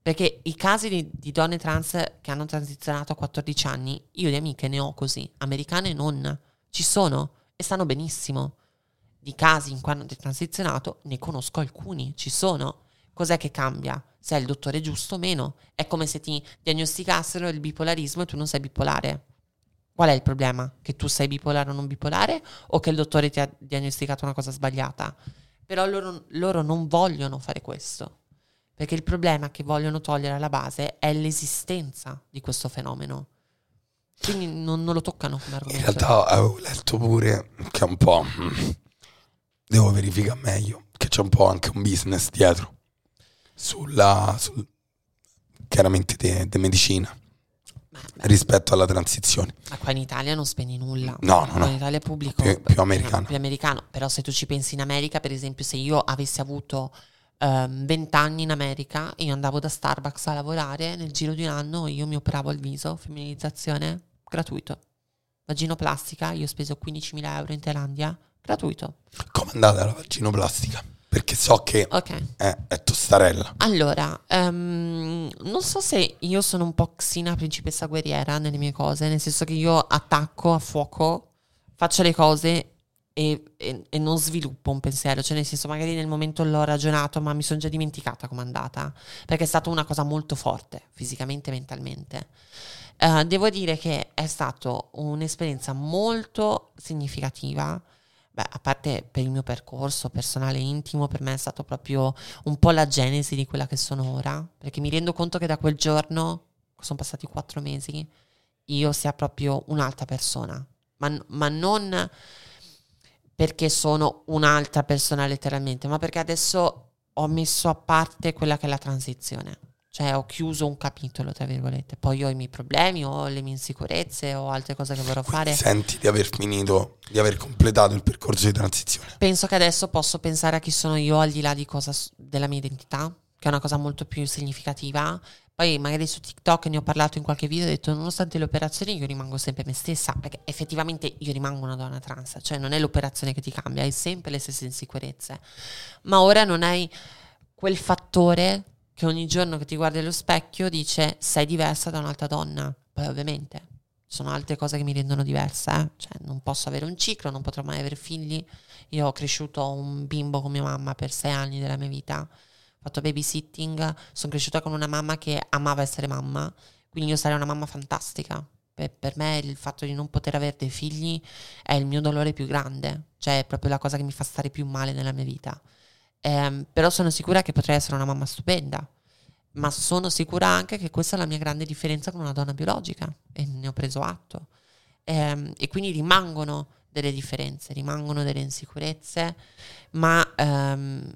Perché i casi di, di donne trans che hanno transizionato a 14 anni, io di amiche ne ho così, americane non, ci sono e stanno benissimo. Di casi in cui hanno transizionato ne conosco alcuni, ci sono. Cos'è che cambia? Se è il dottore giusto o meno. È come se ti diagnosticassero il bipolarismo e tu non sei bipolare. Qual è il problema? Che tu sei bipolare o non bipolare o che il dottore ti ha diagnosticato una cosa sbagliata? Però loro, loro non vogliono fare questo. Perché il problema che vogliono togliere alla base è l'esistenza di questo fenomeno. Quindi non, non lo toccano come In argomento. realtà avevo letto pure che è un po'... Devo verificare meglio, che c'è un po' anche un business dietro. Sulla... sul- chiaramente di medicina Ma, rispetto alla transizione. ma qua in Italia non spendi nulla. No, no, no. In Italia è pubblico. Più- più americano. Più americano. Però se tu ci pensi in America, per esempio, se io avessi avuto ehm, 20 anni in America, io andavo da Starbucks a lavorare, nel giro di un anno io mi operavo il viso, femminilizzazione, gratuito. Vaginoplastica, io ho speso 15.000 euro in Thailandia, gratuito. Com'è andata la vaginoplastica? Perché so che Ok. è, è tostarella. Allora, ehm, non so se io sono un po' Xina principessa guerriera nelle mie cose, nel senso che io attacco a fuoco, faccio le cose e, e- e non sviluppo un pensiero, cioè nel senso magari nel momento l'ho ragionato ma mi sono già dimenticata com'è andata, perché è stata una cosa molto forte, fisicamente e mentalmente. Eh, devo dire che è stata un'esperienza molto significativa. Beh, a parte per il mio percorso personale intimo, per me è stato proprio un po' la genesi di quella che sono ora, perché mi rendo conto che da quel giorno, sono passati quattro mesi, io sia proprio un'altra persona, ma, ma non perché sono un'altra persona letteralmente, ma perché adesso ho messo a parte quella che è la transizione. Cioè ho chiuso un capitolo, tra virgolette. Poi ho i miei problemi, ho le mie insicurezze, ho altre cose che vorrò fare. Senti di aver finito, di aver completato il percorso di transizione. Penso che adesso posso pensare a chi sono io al di là di cosa, della mia identità, che è una cosa molto più significativa. Poi magari su TikTok ne ho parlato in qualche video ho detto nonostante le operazioni io rimango sempre me stessa, perché effettivamente io rimango una donna trans, cioè non è l'operazione che ti cambia, hai sempre le stesse insicurezze. Ma ora non hai quel fattore che ogni giorno che ti guardi allo specchio dice sei diversa da un'altra donna. Poi ovviamente sono altre cose che mi rendono diversa, eh. cioè non posso avere un ciclo, non potrò mai avere figli. Io ho cresciuto un bimbo con mia mamma per sei anni della mia vita, ho fatto babysitting, sono cresciuta con una mamma che amava essere mamma, quindi io sarei una mamma fantastica. Per, per me il fatto di non poter avere dei figli è il mio dolore più grande, cioè è proprio la cosa che mi fa stare più male nella mia vita. Ehm, però sono sicura che potrei essere una mamma stupenda, ma sono sicura anche che questa è la mia grande differenza con una donna biologica e ne ho preso atto. Ehm, e quindi rimangono delle differenze, rimangono delle insicurezze, ma ehm,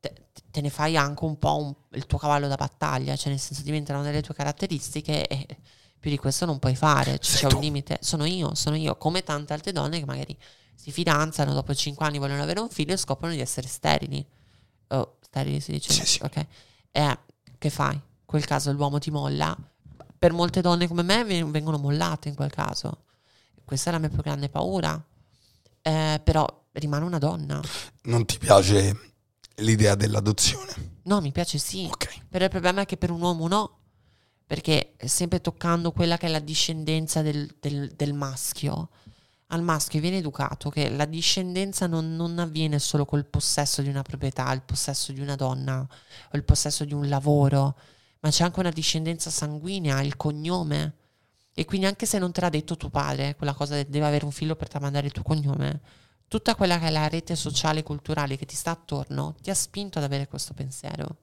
te, te ne fai anche un po' un- il tuo cavallo da battaglia, cioè nel senso diventano delle tue caratteristiche e Più di questo non puoi fare, cioè, c'è un tu. limite. Sono io, sono io, come tante altre donne che magari si fidanzano, dopo 5 anni vogliono avere un figlio e scoprono di essere sterili. Oh, sterili si dice? Sì, sì. Ok. Eh, che fai? In quel caso l'uomo ti molla. Per molte donne come me ven- vengono mollate in quel caso. Questa è la mia più grande paura. Eh, però rimane una donna. Non ti piace l'idea dell'adozione? No, mi piace sì. Ok. Però il problema è che per un uomo no. Perché sempre toccando quella che è la discendenza del, del- del maschio, al maschio viene educato che la discendenza non, non avviene solo col possesso di una proprietà, il possesso di una donna o il possesso di un lavoro, ma c'è anche una discendenza sanguinea, il cognome. E quindi anche se non te l'ha detto tuo padre, quella cosa del deve avere un figlio per tramandare il tuo cognome, tutta quella che è la rete sociale e culturale che ti sta attorno ti ha spinto ad avere questo pensiero.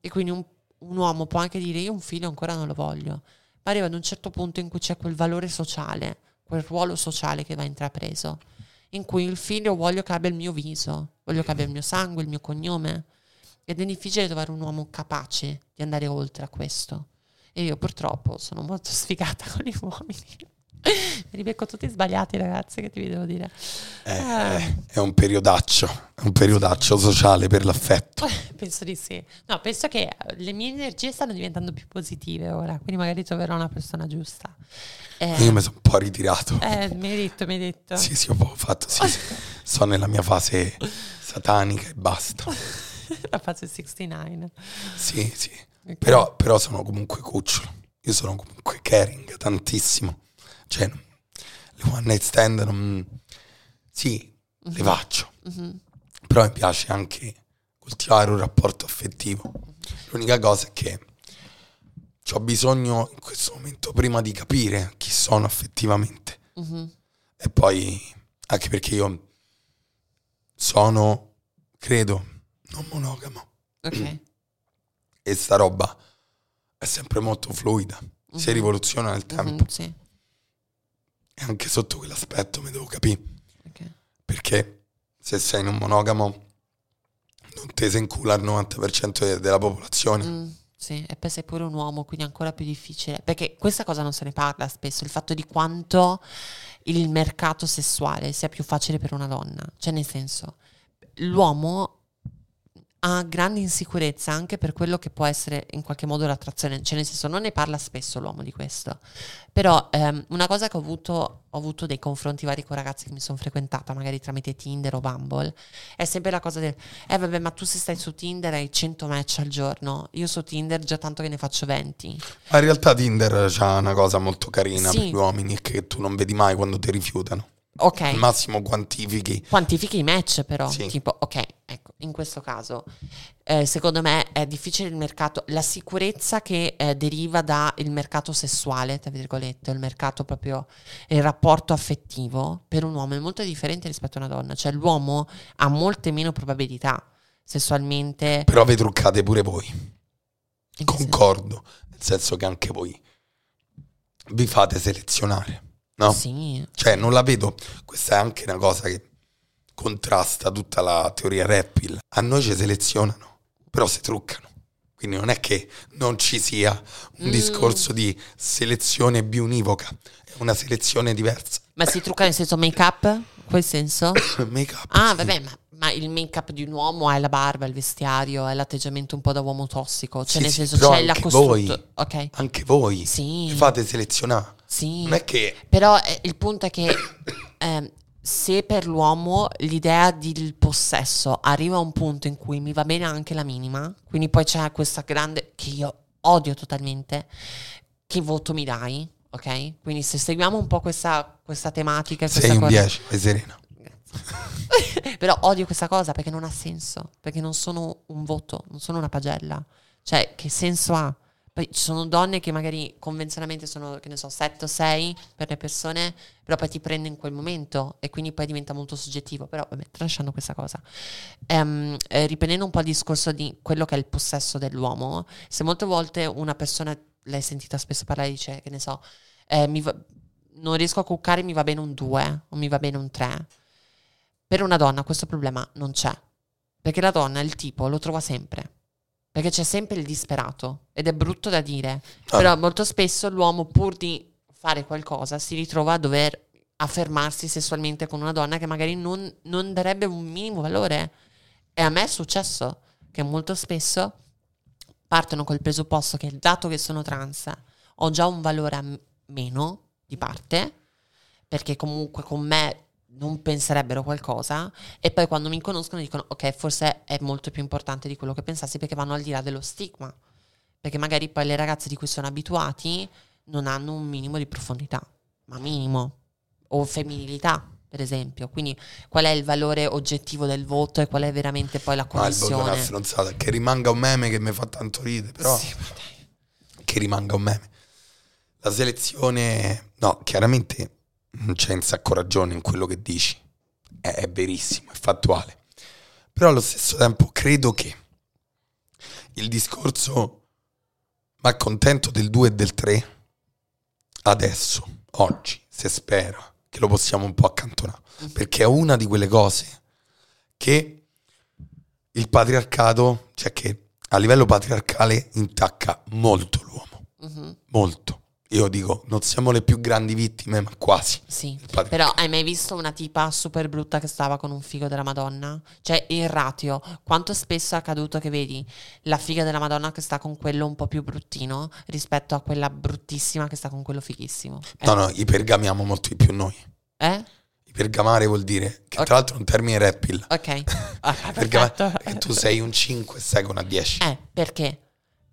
E quindi un, un uomo può anche dire io un figlio ancora non lo voglio, ma arriva ad un certo punto in cui c'è quel valore sociale, quel ruolo sociale che va intrapreso, in cui il figlio voglio che abbia il mio viso, voglio che abbia il mio sangue, il mio cognome. Ed è difficile trovare un uomo capace di andare oltre a questo. E io purtroppo sono molto sfigata con gli uomini. Mi ribecco tutti sbagliati, ragazzi, che ti vi devo dire. Eh, Eh. È un periodaccio, è un periodaccio sociale per l'affetto. Penso di sì. No, penso che le mie energie stanno diventando più positive ora, quindi magari troverò una persona giusta. Eh, Io mi sono un po' ritirato. eh, mi hai detto, mi hai detto. Sì, sì, ho fatto, sì, sì. Sto nella mia fase satanica e basta. La fase 69. Sì, sì. Ok. Però, però sono comunque cucciolo. Io sono comunque caring tantissimo. Cioè, le one night stand non... Sì, le faccio. Mhm. Però mi piace anche coltivare un rapporto affettivo. L'unica cosa è che ho bisogno in questo momento prima di capire chi sono affettivamente. Mhm. E poi, anche perché io sono, credo, non monogamo. Ok. E sta roba è sempre molto fluida. Si Mhm. rivoluziona nel Mhm, tempo. Sì. E anche sotto quell'aspetto mi devo capire. ok. Perché se sei in un monogamo non te se incula il 90% de- della popolazione. Mm, sì, e poi sei pure un uomo, quindi è ancora più difficile. Perché questa cosa non se ne parla spesso, il fatto di quanto il mercato sessuale sia più facile per una donna. Cioè, nel senso, l'uomo ha grande insicurezza anche per quello che può essere in qualche modo l'attrazione. Cioè, nel senso, non ne parla spesso l'uomo di questo. Però ehm, una cosa che ho avuto, ho avuto dei confronti vari con ragazzi che mi sono frequentata, magari tramite Tinder o Bumble, è sempre la cosa del eh vabbè, ma tu se stai su Tinder hai 100 match al giorno. Io su Tinder già tanto che ne faccio 20. Ma in realtà Tinder c'ha una cosa molto carina Sì. per gli uomini che tu non vedi mai quando ti rifiutano. Ok. Al massimo quantifichi. Quantifichi i match però, Sì. tipo, ok, ecco, in questo caso, eh, secondo me è difficile il mercato, la sicurezza che eh, deriva dal mercato sessuale, tra virgolette, il mercato proprio, il rapporto affettivo, per un uomo è molto differente rispetto a una donna, cioè l'uomo ha molte meno probabilità sessualmente. Però vi truccate pure voi. Concordo. Nel senso che anche voi vi fate selezionare. No? Sì, Cioè, non la vedo. Questa è anche una cosa che contrasta tutta la teoria rap. A noi ci selezionano, però si truccano. Quindi non è che non ci sia un Mm. discorso di selezione biunivoca, è una selezione diversa. ma si trucca nel senso make up? Quel senso? Make-up. Ah, sì. vabbè, ma, ma il make-up di un uomo è la barba, il vestiario, è l'atteggiamento un po' da uomo tossico. Cioè, Sì, nel sì, senso, però c'è la anche costrutto. voi. Ok. Anche voi Sì. fate selezionare. Sì. Non è che Però eh, il punto è che ehm, se per l'uomo l'idea del possesso arriva a un punto in cui mi va bene anche la minima, quindi poi c'è questa grande che io odio totalmente, che voto mi dai? Ok? Quindi se seguiamo un po' questa, questa tematica, questa sei un cosa- 10, vai serena. Però odio questa cosa perché non ha senso, perché non sono un voto, non sono una pagella. Cioè, che senso ha? Poi ci sono donne che magari convenzionalmente sono, che ne so, 7 o 6 per le persone, però poi ti prende in quel momento e quindi poi diventa molto soggettivo. Però vabbè, tralasciando questa cosa. Ehm, eh, riprendendo un po' il discorso di quello che è il possesso dell'uomo, se molte volte una persona, l'hai sentita spesso parlare, dice, che ne so, eh, va- non riesco a cuccare, mi va bene un 2 o mi va bene un 3. Per una donna questo problema non c'è, perché la donna il tipo lo trova sempre, Perché c'è sempre il disperato ed è brutto da dire. Ah. Però molto spesso l'uomo, pur di fare qualcosa, si ritrova a dover affermarsi sessualmente con una donna che magari non, non darebbe un minimo valore. E a me è successo che molto spesso partono col presupposto che dato che sono trans ho già un valore a m- meno di parte, perché comunque con me non penserebbero qualcosa e poi quando mi conoscono dicono ok forse è molto più importante di quello che pensassi perché vanno al di là dello stigma. Perché magari poi le ragazze di cui sono abituati non hanno un minimo di profondità ma minimo. O femminilità per esempio. Quindi qual è il valore oggettivo del voto e qual è veramente poi la Ma il voto. Che rimanga un meme che mi fa tanto ridere, però Sì, che rimanga un meme. La selezione, no, chiaramente non c'è un sacco ragione in quello che dici. È, è verissimo, è fattuale. Però allo stesso tempo credo che il discorso ma contento del 2 e del 3 adesso, oggi, se spera che lo possiamo un po' accantonare, perché è una di quelle cose che il patriarcato, cioè che a livello patriarcale intacca molto l'uomo, Mhm, molto. Io dico, non siamo le più grandi vittime, ma quasi. sì. Però hai mai visto una tipa super brutta che stava con un figo della Madonna? Cioè il ratio, quanto spesso è accaduto che vedi la figa della Madonna che sta con quello un po' più bruttino rispetto a quella bruttissima che sta con quello fighissimo? Eh? No, no, ipergamiamo molto di più noi. Eh? Ipergamare vuol dire, che Ok. tra l'altro è un termine rapil. Ok. Ah, che tu sei un 5 e con una 10. Eh, perché?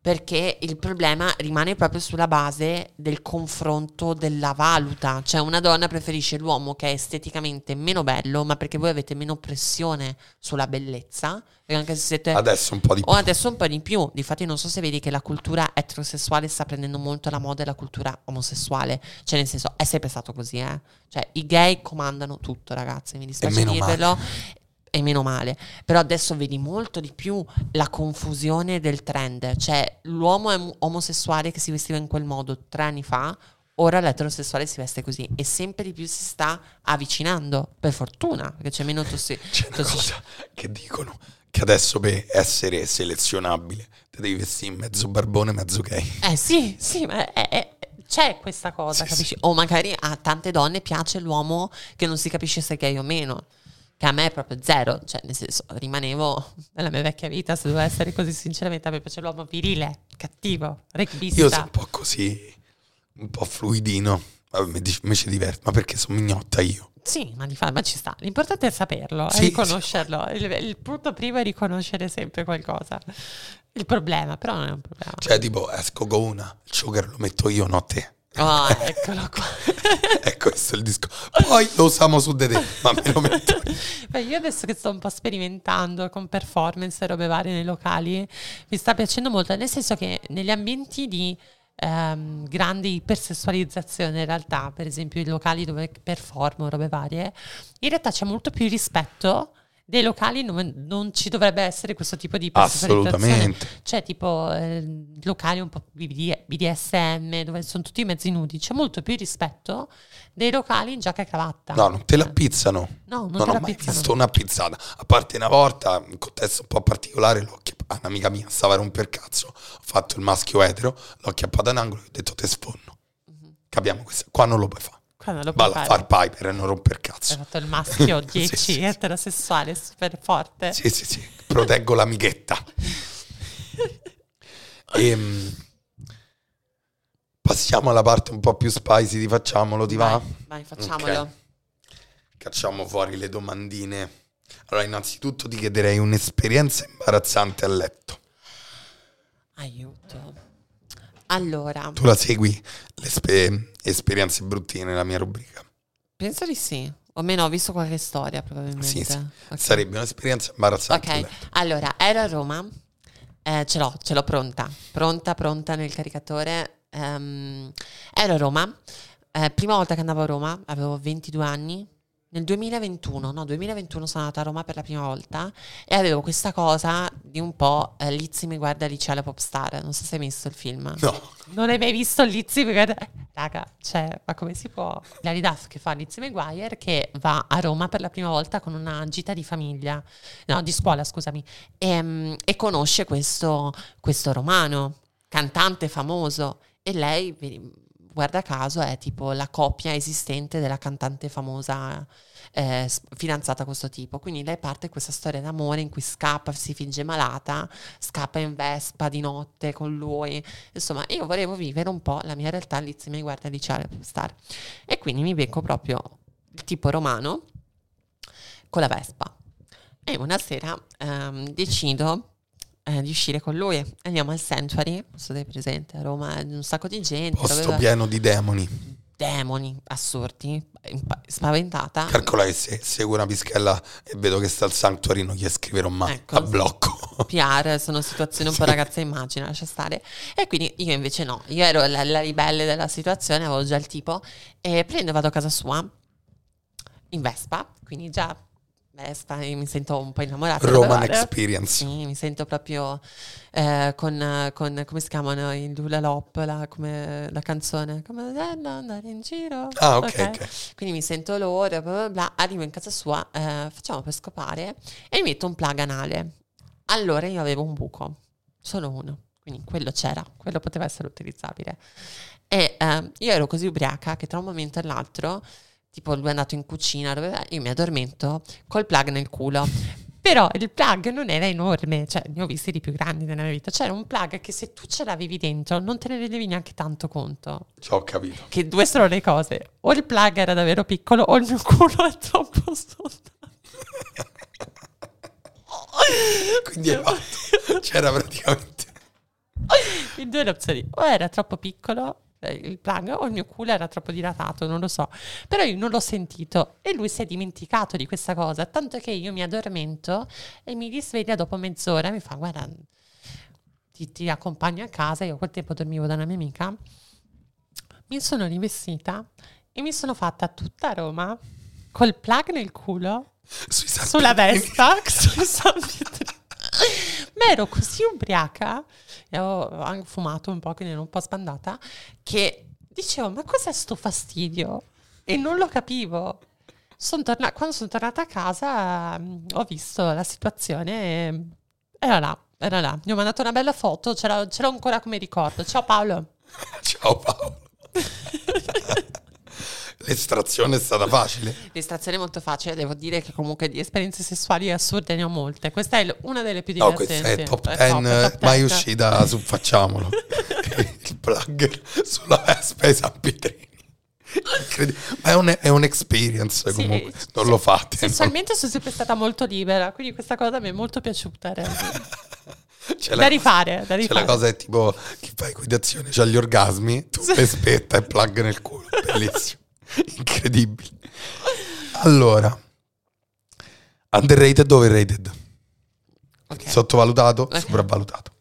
Perché il problema rimane proprio sulla base del confronto della valuta. Cioè, una donna preferisce l'uomo che è esteticamente meno bello, ma perché voi avete meno pressione sulla bellezza. Perché anche se siete. Adesso un po' di più. O adesso un po' di più. Difatti, non so se vedi che la cultura eterosessuale sta prendendo molto la moda della cultura omosessuale. Cioè, nel senso, è sempre stato così, eh. Cioè, i gay comandano tutto, ragazzi. Mi dispiace dirvelo. E meno male. Però adesso vedi molto di più la confusione del trend. Cioè, l'uomo è omosessuale che si vestiva in quel modo tre anni fa. Ora l'eterosessuale si veste così e sempre di più si sta avvicinando, per fortuna, perché c'è meno tossi- C'è una tossi- cosa che dicono che adesso per essere selezionabile te devi vestire mezzo barbone, mezzo gay. Eh sì, sì, ma è- è- c'è questa cosa, Sì, capisci? O magari a tante donne piace l'uomo che non si capisce se è gay o meno. Che a me è proprio zero, cioè nel senso rimanevo nella mia vecchia vita, se devo essere così sinceramente, a me piace l'uomo virile, cattivo, rugbista. Io sono un po' così, un po' fluidino. Mi mi ci diverto, ma perché sono mignotta io? Sì, ma, di fa- ma ci sta. L'importante è saperlo, è Sì, riconoscerlo. Il, il punto primo è riconoscere sempre qualcosa. Il problema, però non è un problema. Cioè, tipo, esco con una, il sugar lo metto io, no te. Ah, eccolo qua. è questo il discorso. Poi lo usiamo su di te, ma me lo metto io. Beh, io adesso che sto un po' sperimentando con performance e robe varie nei locali, mi sta piacendo molto, nel senso che negli ambienti di ehm, grande ipersessualizzazione, in realtà, per esempio i locali dove performo, robe varie, in realtà c'è molto più rispetto dei locali dove non ci dovrebbe essere questo tipo di. Assolutamente. Cioè, tipo eh, locali un po' BD BDSM, dove sono tutti mezzi nudi, c'è molto più rispetto dei locali in giacca e cravatta. No, non te la pizzano. No, non non ho la mai pizzano. visto una pizzata. A parte una volta, in un contesto un po' particolare, l'ho acchiappata. Un'amica mia stava a romper cazzo. Ho fatto il maschio etero, l'ho acchiappata in angolo e ho detto te sfonno. Capiamo questo. Qua non lo puoi fare. Balla fare. far piper e non romper Hai cazzo. fatto il maschio Sì, 10 sì, eterosessuale super forte. Sì, sì, sì. Proteggo l'amichetta. Ehm, passiamo alla parte un po' più spicy di facciamolo, ti va? Vai, vai, facciamolo. Ok. Cacciamo fuori le domandine. Allora, innanzitutto ti chiederei un'esperienza imbarazzante a letto. Aiuto. Allora, Tu la segui le spe- esperienze bruttine nella mia rubrica? penso di sì. O meno ho visto qualche storia probabilmente. Sì, sì. Ok. Sarebbe un'esperienza imbarazzante Ok, allora ero a Roma, eh, ce l'ho, ce l'ho pronta, pronta, pronta nel caricatore. Ehm, ero a Roma, eh, prima volta che andavo a Roma, avevo 22 anni. Nel 2021, no, 2021 sono andata a Roma per la prima volta e avevo questa cosa di un po' eh, Lizzy mi guarda Licia la popstar. Non so se hai visto il film. No, Non hai mai visto Lizzy mi guarda Raga, cioè, ma come si può? Larry Duff che fa Lizzie McGuire che va a Roma per la prima volta con una gita di famiglia, no, di scuola, scusami, e, mm, e conosce questo, questo romano, cantante famoso, e lei, guarda caso, è tipo la coppia esistente della cantante famosa eh, fidanzata a questo tipo. Quindi lei parte questa storia d'amore in cui scappa, si finge malata, scappa in Vespa di notte con lui. Insomma, io volevo vivere un po' la mia realtà Lizzie mi guarda liceo star. E quindi mi becco proprio il tipo romano con la Vespa. E una sera ehm, decido eh, di uscire con lui. Andiamo al Sanctuary, non so se è presente, a Roma, un sacco di gente. Posto dove... pieno di demoni demoni assurdi, spaventata. Calcola che se seguo una pischella e vedo che sta al sanctuary non gli scriverò mai ecco, a blocco. PR, sono situazioni un po' ragazza immagina, lascia stare. E quindi io invece no, io ero la, la ribelle della situazione, avevo già il tipo, e prendo e vado a casa sua, in Vespa, quindi già Vespa, mi sento un po' innamorata. Roman Experience. Sì, mi sento proprio eh, con, con, come si chiamano, il Lula Lop, la, come, la canzone, come andare in giro. Ah, ok, okay. okay. Quindi mi sento loro, bla bla bla, arrivo in casa sua, eh, facciamo per scopare e mi metto un plug anale. Allora io avevo un buco, solo uno, quindi quello c'era, quello poteva essere utilizzabile. E eh, io ero così ubriaca che tra un momento e l'altro tipo lui è andato in cucina, dove io mi addormento col plug nel culo. Però il plug non era enorme, cioè ne ho visti di più grandi nella mia vita. C'era un plug che se tu ce l'avevi dentro non te ne rendevi neanche tanto conto. Ci ho capito. Che due sono le cose. O il plug era davvero piccolo o il mio culo è troppo sotto. Quindi fatto, c'era praticamente... In due opzioni. O era troppo piccolo il plug o il mio culo era troppo dilatato, non lo so. Però io non l'ho sentito e lui si è dimenticato di questa cosa, tanto che io mi addormento e mi risveglia dopo mezz'ora e mi fa guarda, ti, ti accompagno a casa, io a quel tempo dormivo da una mia amica, mi sono rivestita e mi sono fatta tutta Roma col plug nel culo sulla Vespa, sui San Pietro. Ma ero così ubriaca, e avevo anche fumato un po', quindi ero un po' sbandata, che dicevo, ma cos'è sto fastidio? E non lo capivo. Son torna- quando sono tornata a casa mh, ho visto la situazione e era là, era là. Gli ho mandato una bella foto, ce l'ho, ce l'ho ancora come ricordo. Ciao Paolo. Ciao Paolo. L'estrazione è stata facile. L'estrazione è molto facile, devo dire che comunque di esperienze sessuali assurde ne ho molte. Questa è una delle più divertenti. No, questa è top 10, mai uscita su Facciamolo. Il plug sulla Vespa ai San Pietrini. Ma è, un, è un'experience sì, comunque, non sì, lo fate. Sessualmente no? sono sempre stata molto libera, quindi questa cosa mi è molto piaciuta. C'è da rifare, da rifare. C'è la cosa è tipo chi fa equitazione, c'ha gli orgasmi, tu sì. spetta e plug nel culo, bellissimo. Incredibile. Allora, underrated o overrated? Okay. Sottovalutato, okay. sopravvalutato.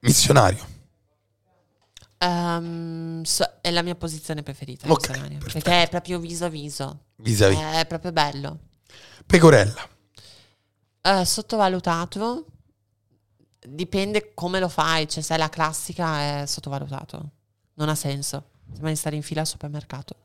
Missionario. Um, so, è la mia posizione preferita. Okay, perché è proprio viso a viso. Viso a viso. È proprio bello. Pecorella. Uh, sottovalutato. Dipende come lo fai. Cioè, se è la classica, è sottovalutato. Non ha senso. Sembra di stare in fila al supermercato.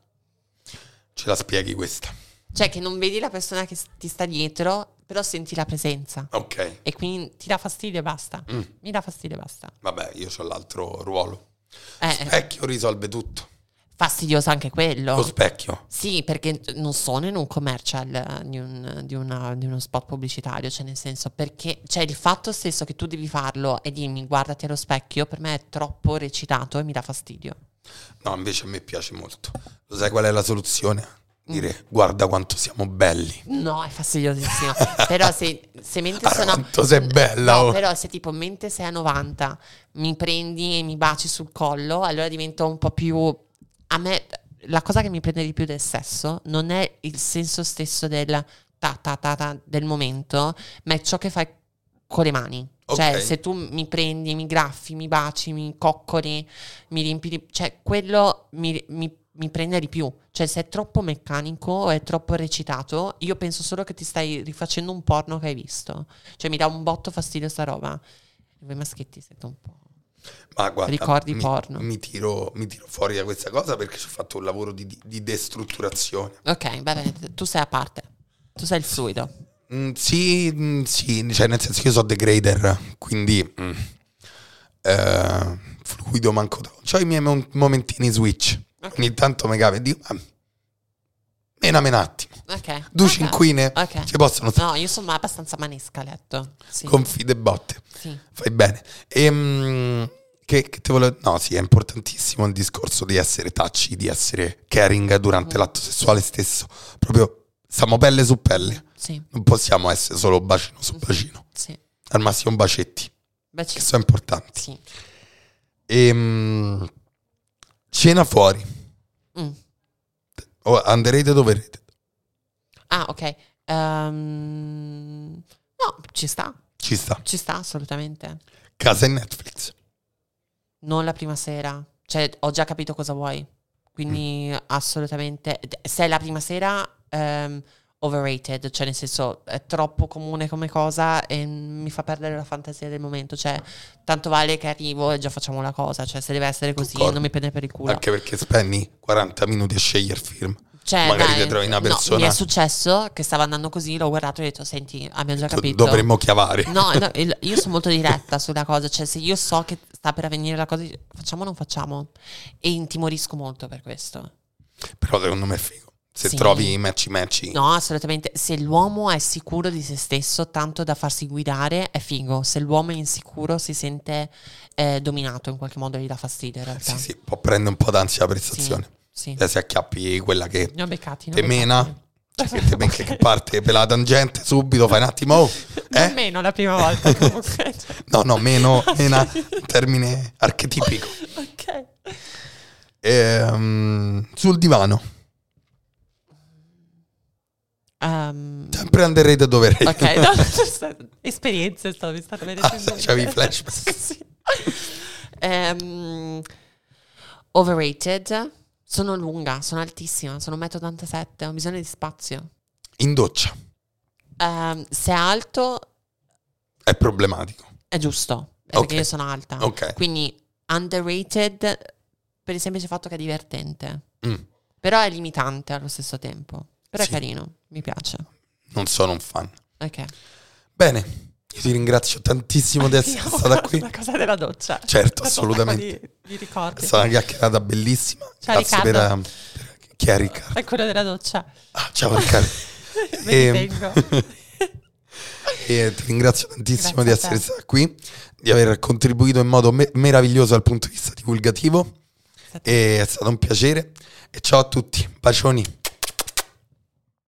Ce la spieghi questa? Cioè che non vedi la persona che ti sta dietro, però senti la presenza. Ok. E quindi ti dà fastidio e basta. Mm. Mi dà fastidio e basta. Vabbè, io ho l'altro ruolo. Eh, Lo specchio risolve tutto. Fastidioso anche quello. Lo specchio? Sì, perché non sono in un commercial di, un, di, una, di uno spot pubblicitario, cioè nel senso perché cioè il fatto stesso che tu devi farlo e dirmi guardati allo specchio per me è troppo recitato e mi dà fastidio. No, invece a me piace molto. Lo sai qual è la soluzione? Dire mm. guarda quanto siamo belli. No, è fastidiosissimo. però se, se mentre sono. Quanto sei bella. No, oh. però se tipo mentre sei a 90 mi prendi e mi baci sul collo, allora divento un po' più. A me la cosa che mi prende di più del sesso non è il senso stesso del ta ta ta, ta del momento, ma è ciò che fai con le mani. Cioè, okay. se tu mi prendi, mi graffi, mi baci, mi coccoli, mi riempi di... Cioè, quello mi, mi, mi, prende di più. Cioè, se è troppo meccanico o è troppo recitato, io penso solo che ti stai rifacendo un porno che hai visto. Cioè, mi dà un botto fastidio sta roba. Voi maschietti siete un po'... Ma guarda, Ricordi mi, porno. Mi tiro, mi tiro fuori da questa cosa perché ci ho fatto un lavoro di, di destrutturazione. Ok, va bene, tu sei a parte. Tu sei il fluido. Mm, sì, mm, sì, cioè nel senso che io so degrader, quindi mm, eh, fluido manco. Ho i miei mo- momentini switch. Ok. Ogni tanto mi capi e dico, ah, menami un attimo. Ok. Due ok. cinquine Ok. ci possono stare. No, io sono abbastanza manesca a letto. Sì. Confide e botte. sì. Fai bene. Ehm, che, che te volevo... No, sì, è importantissimo il discorso di essere touchy, di essere caring durante Mm. l'atto sessuale stesso. Proprio siamo pelle su pelle. Sì, Non possiamo essere solo bacino su bacino. sì. Al massimo bacetti, Beh, che sono importanti. sì. Ehm, cena fuori. Mm. O underrated o overrated? Ah, ok. Ehm, no, ci sta. Ci sta. Ci sta assolutamente. Casa e Netflix. Non la prima sera. Cioè, ho già capito cosa vuoi. Quindi, Mm. assolutamente. Se è la prima sera, ehm, overrated. Cioè, nel senso, è troppo comune come cosa e mi fa perdere la fantasia del momento. Cioè, tanto vale che arrivo e già facciamo la cosa. Cioè, se deve essere così, Concordo. non mi prende per il culo. Anche perché spendi 40 minuti a scegliere film. Cioè, magari dai, ti trovi una no, persona- mi è successo che stava andando così, l'ho guardato e ho detto, senti, abbiamo già capito. Dovremmo chiavare. No, no, io sono molto diretta sulla cosa, cioè se io so che sta per avvenire la cosa, facciamo o non facciamo? E intimorisco molto per questo. Però secondo me è figo. Se Sì. trovi matchy matchy. No, assolutamente. Se l'uomo è sicuro di se stesso, tanto da farsi guidare, è figo. Se l'uomo è insicuro, si sente eh, dominato in qualche modo, gli dà fastidio in realtà. Sì, sì, può prendere un po' d'ansia da prestazione. Sì. Eh, Se acchiappi quella che Ne ho beccati. te mena, cioè che te becca che parte per la tangente subito, fai un attimo. oh, eh? meno la prima volta comunque. No, no, meno, mena, termine archetipico. ok. Ehm, sul divano, Ehm, sempre underrated overrated. ok, no, esperienze stavo mi stanno Ah, venendo. c'avevi flashback. Sì. Ehm, overrated. Sono lunga, sono altissima, sono 1,87 m, ho bisogno di spazio. In doccia, Ehm, se è alto è problematico. è giusto, è Ok. perché io sono alta. Ok. Quindi underrated per il semplice fatto che è divertente. Mm, Però è limitante allo stesso tempo. Però Sì. è carino, mi piace. non sono un fan. Ok. Bene, io ti ringrazio tantissimo di essere stata qui. La cosa della doccia. Certo, assolutamente. Di, di ricordi. È stata una chiacchierata bellissima. Ciao, Grazie per, Riccardo. per- Chi è Riccardo? È quello della doccia. Ah, ciao Riccardo. Me Ehm. E ti ringrazio tantissimo Grazie di essere stata qui, di aver contribuito in modo me- meraviglioso dal punto di vista divulgativo. E è stato un piacere. E ciao a tutti. Bacioni.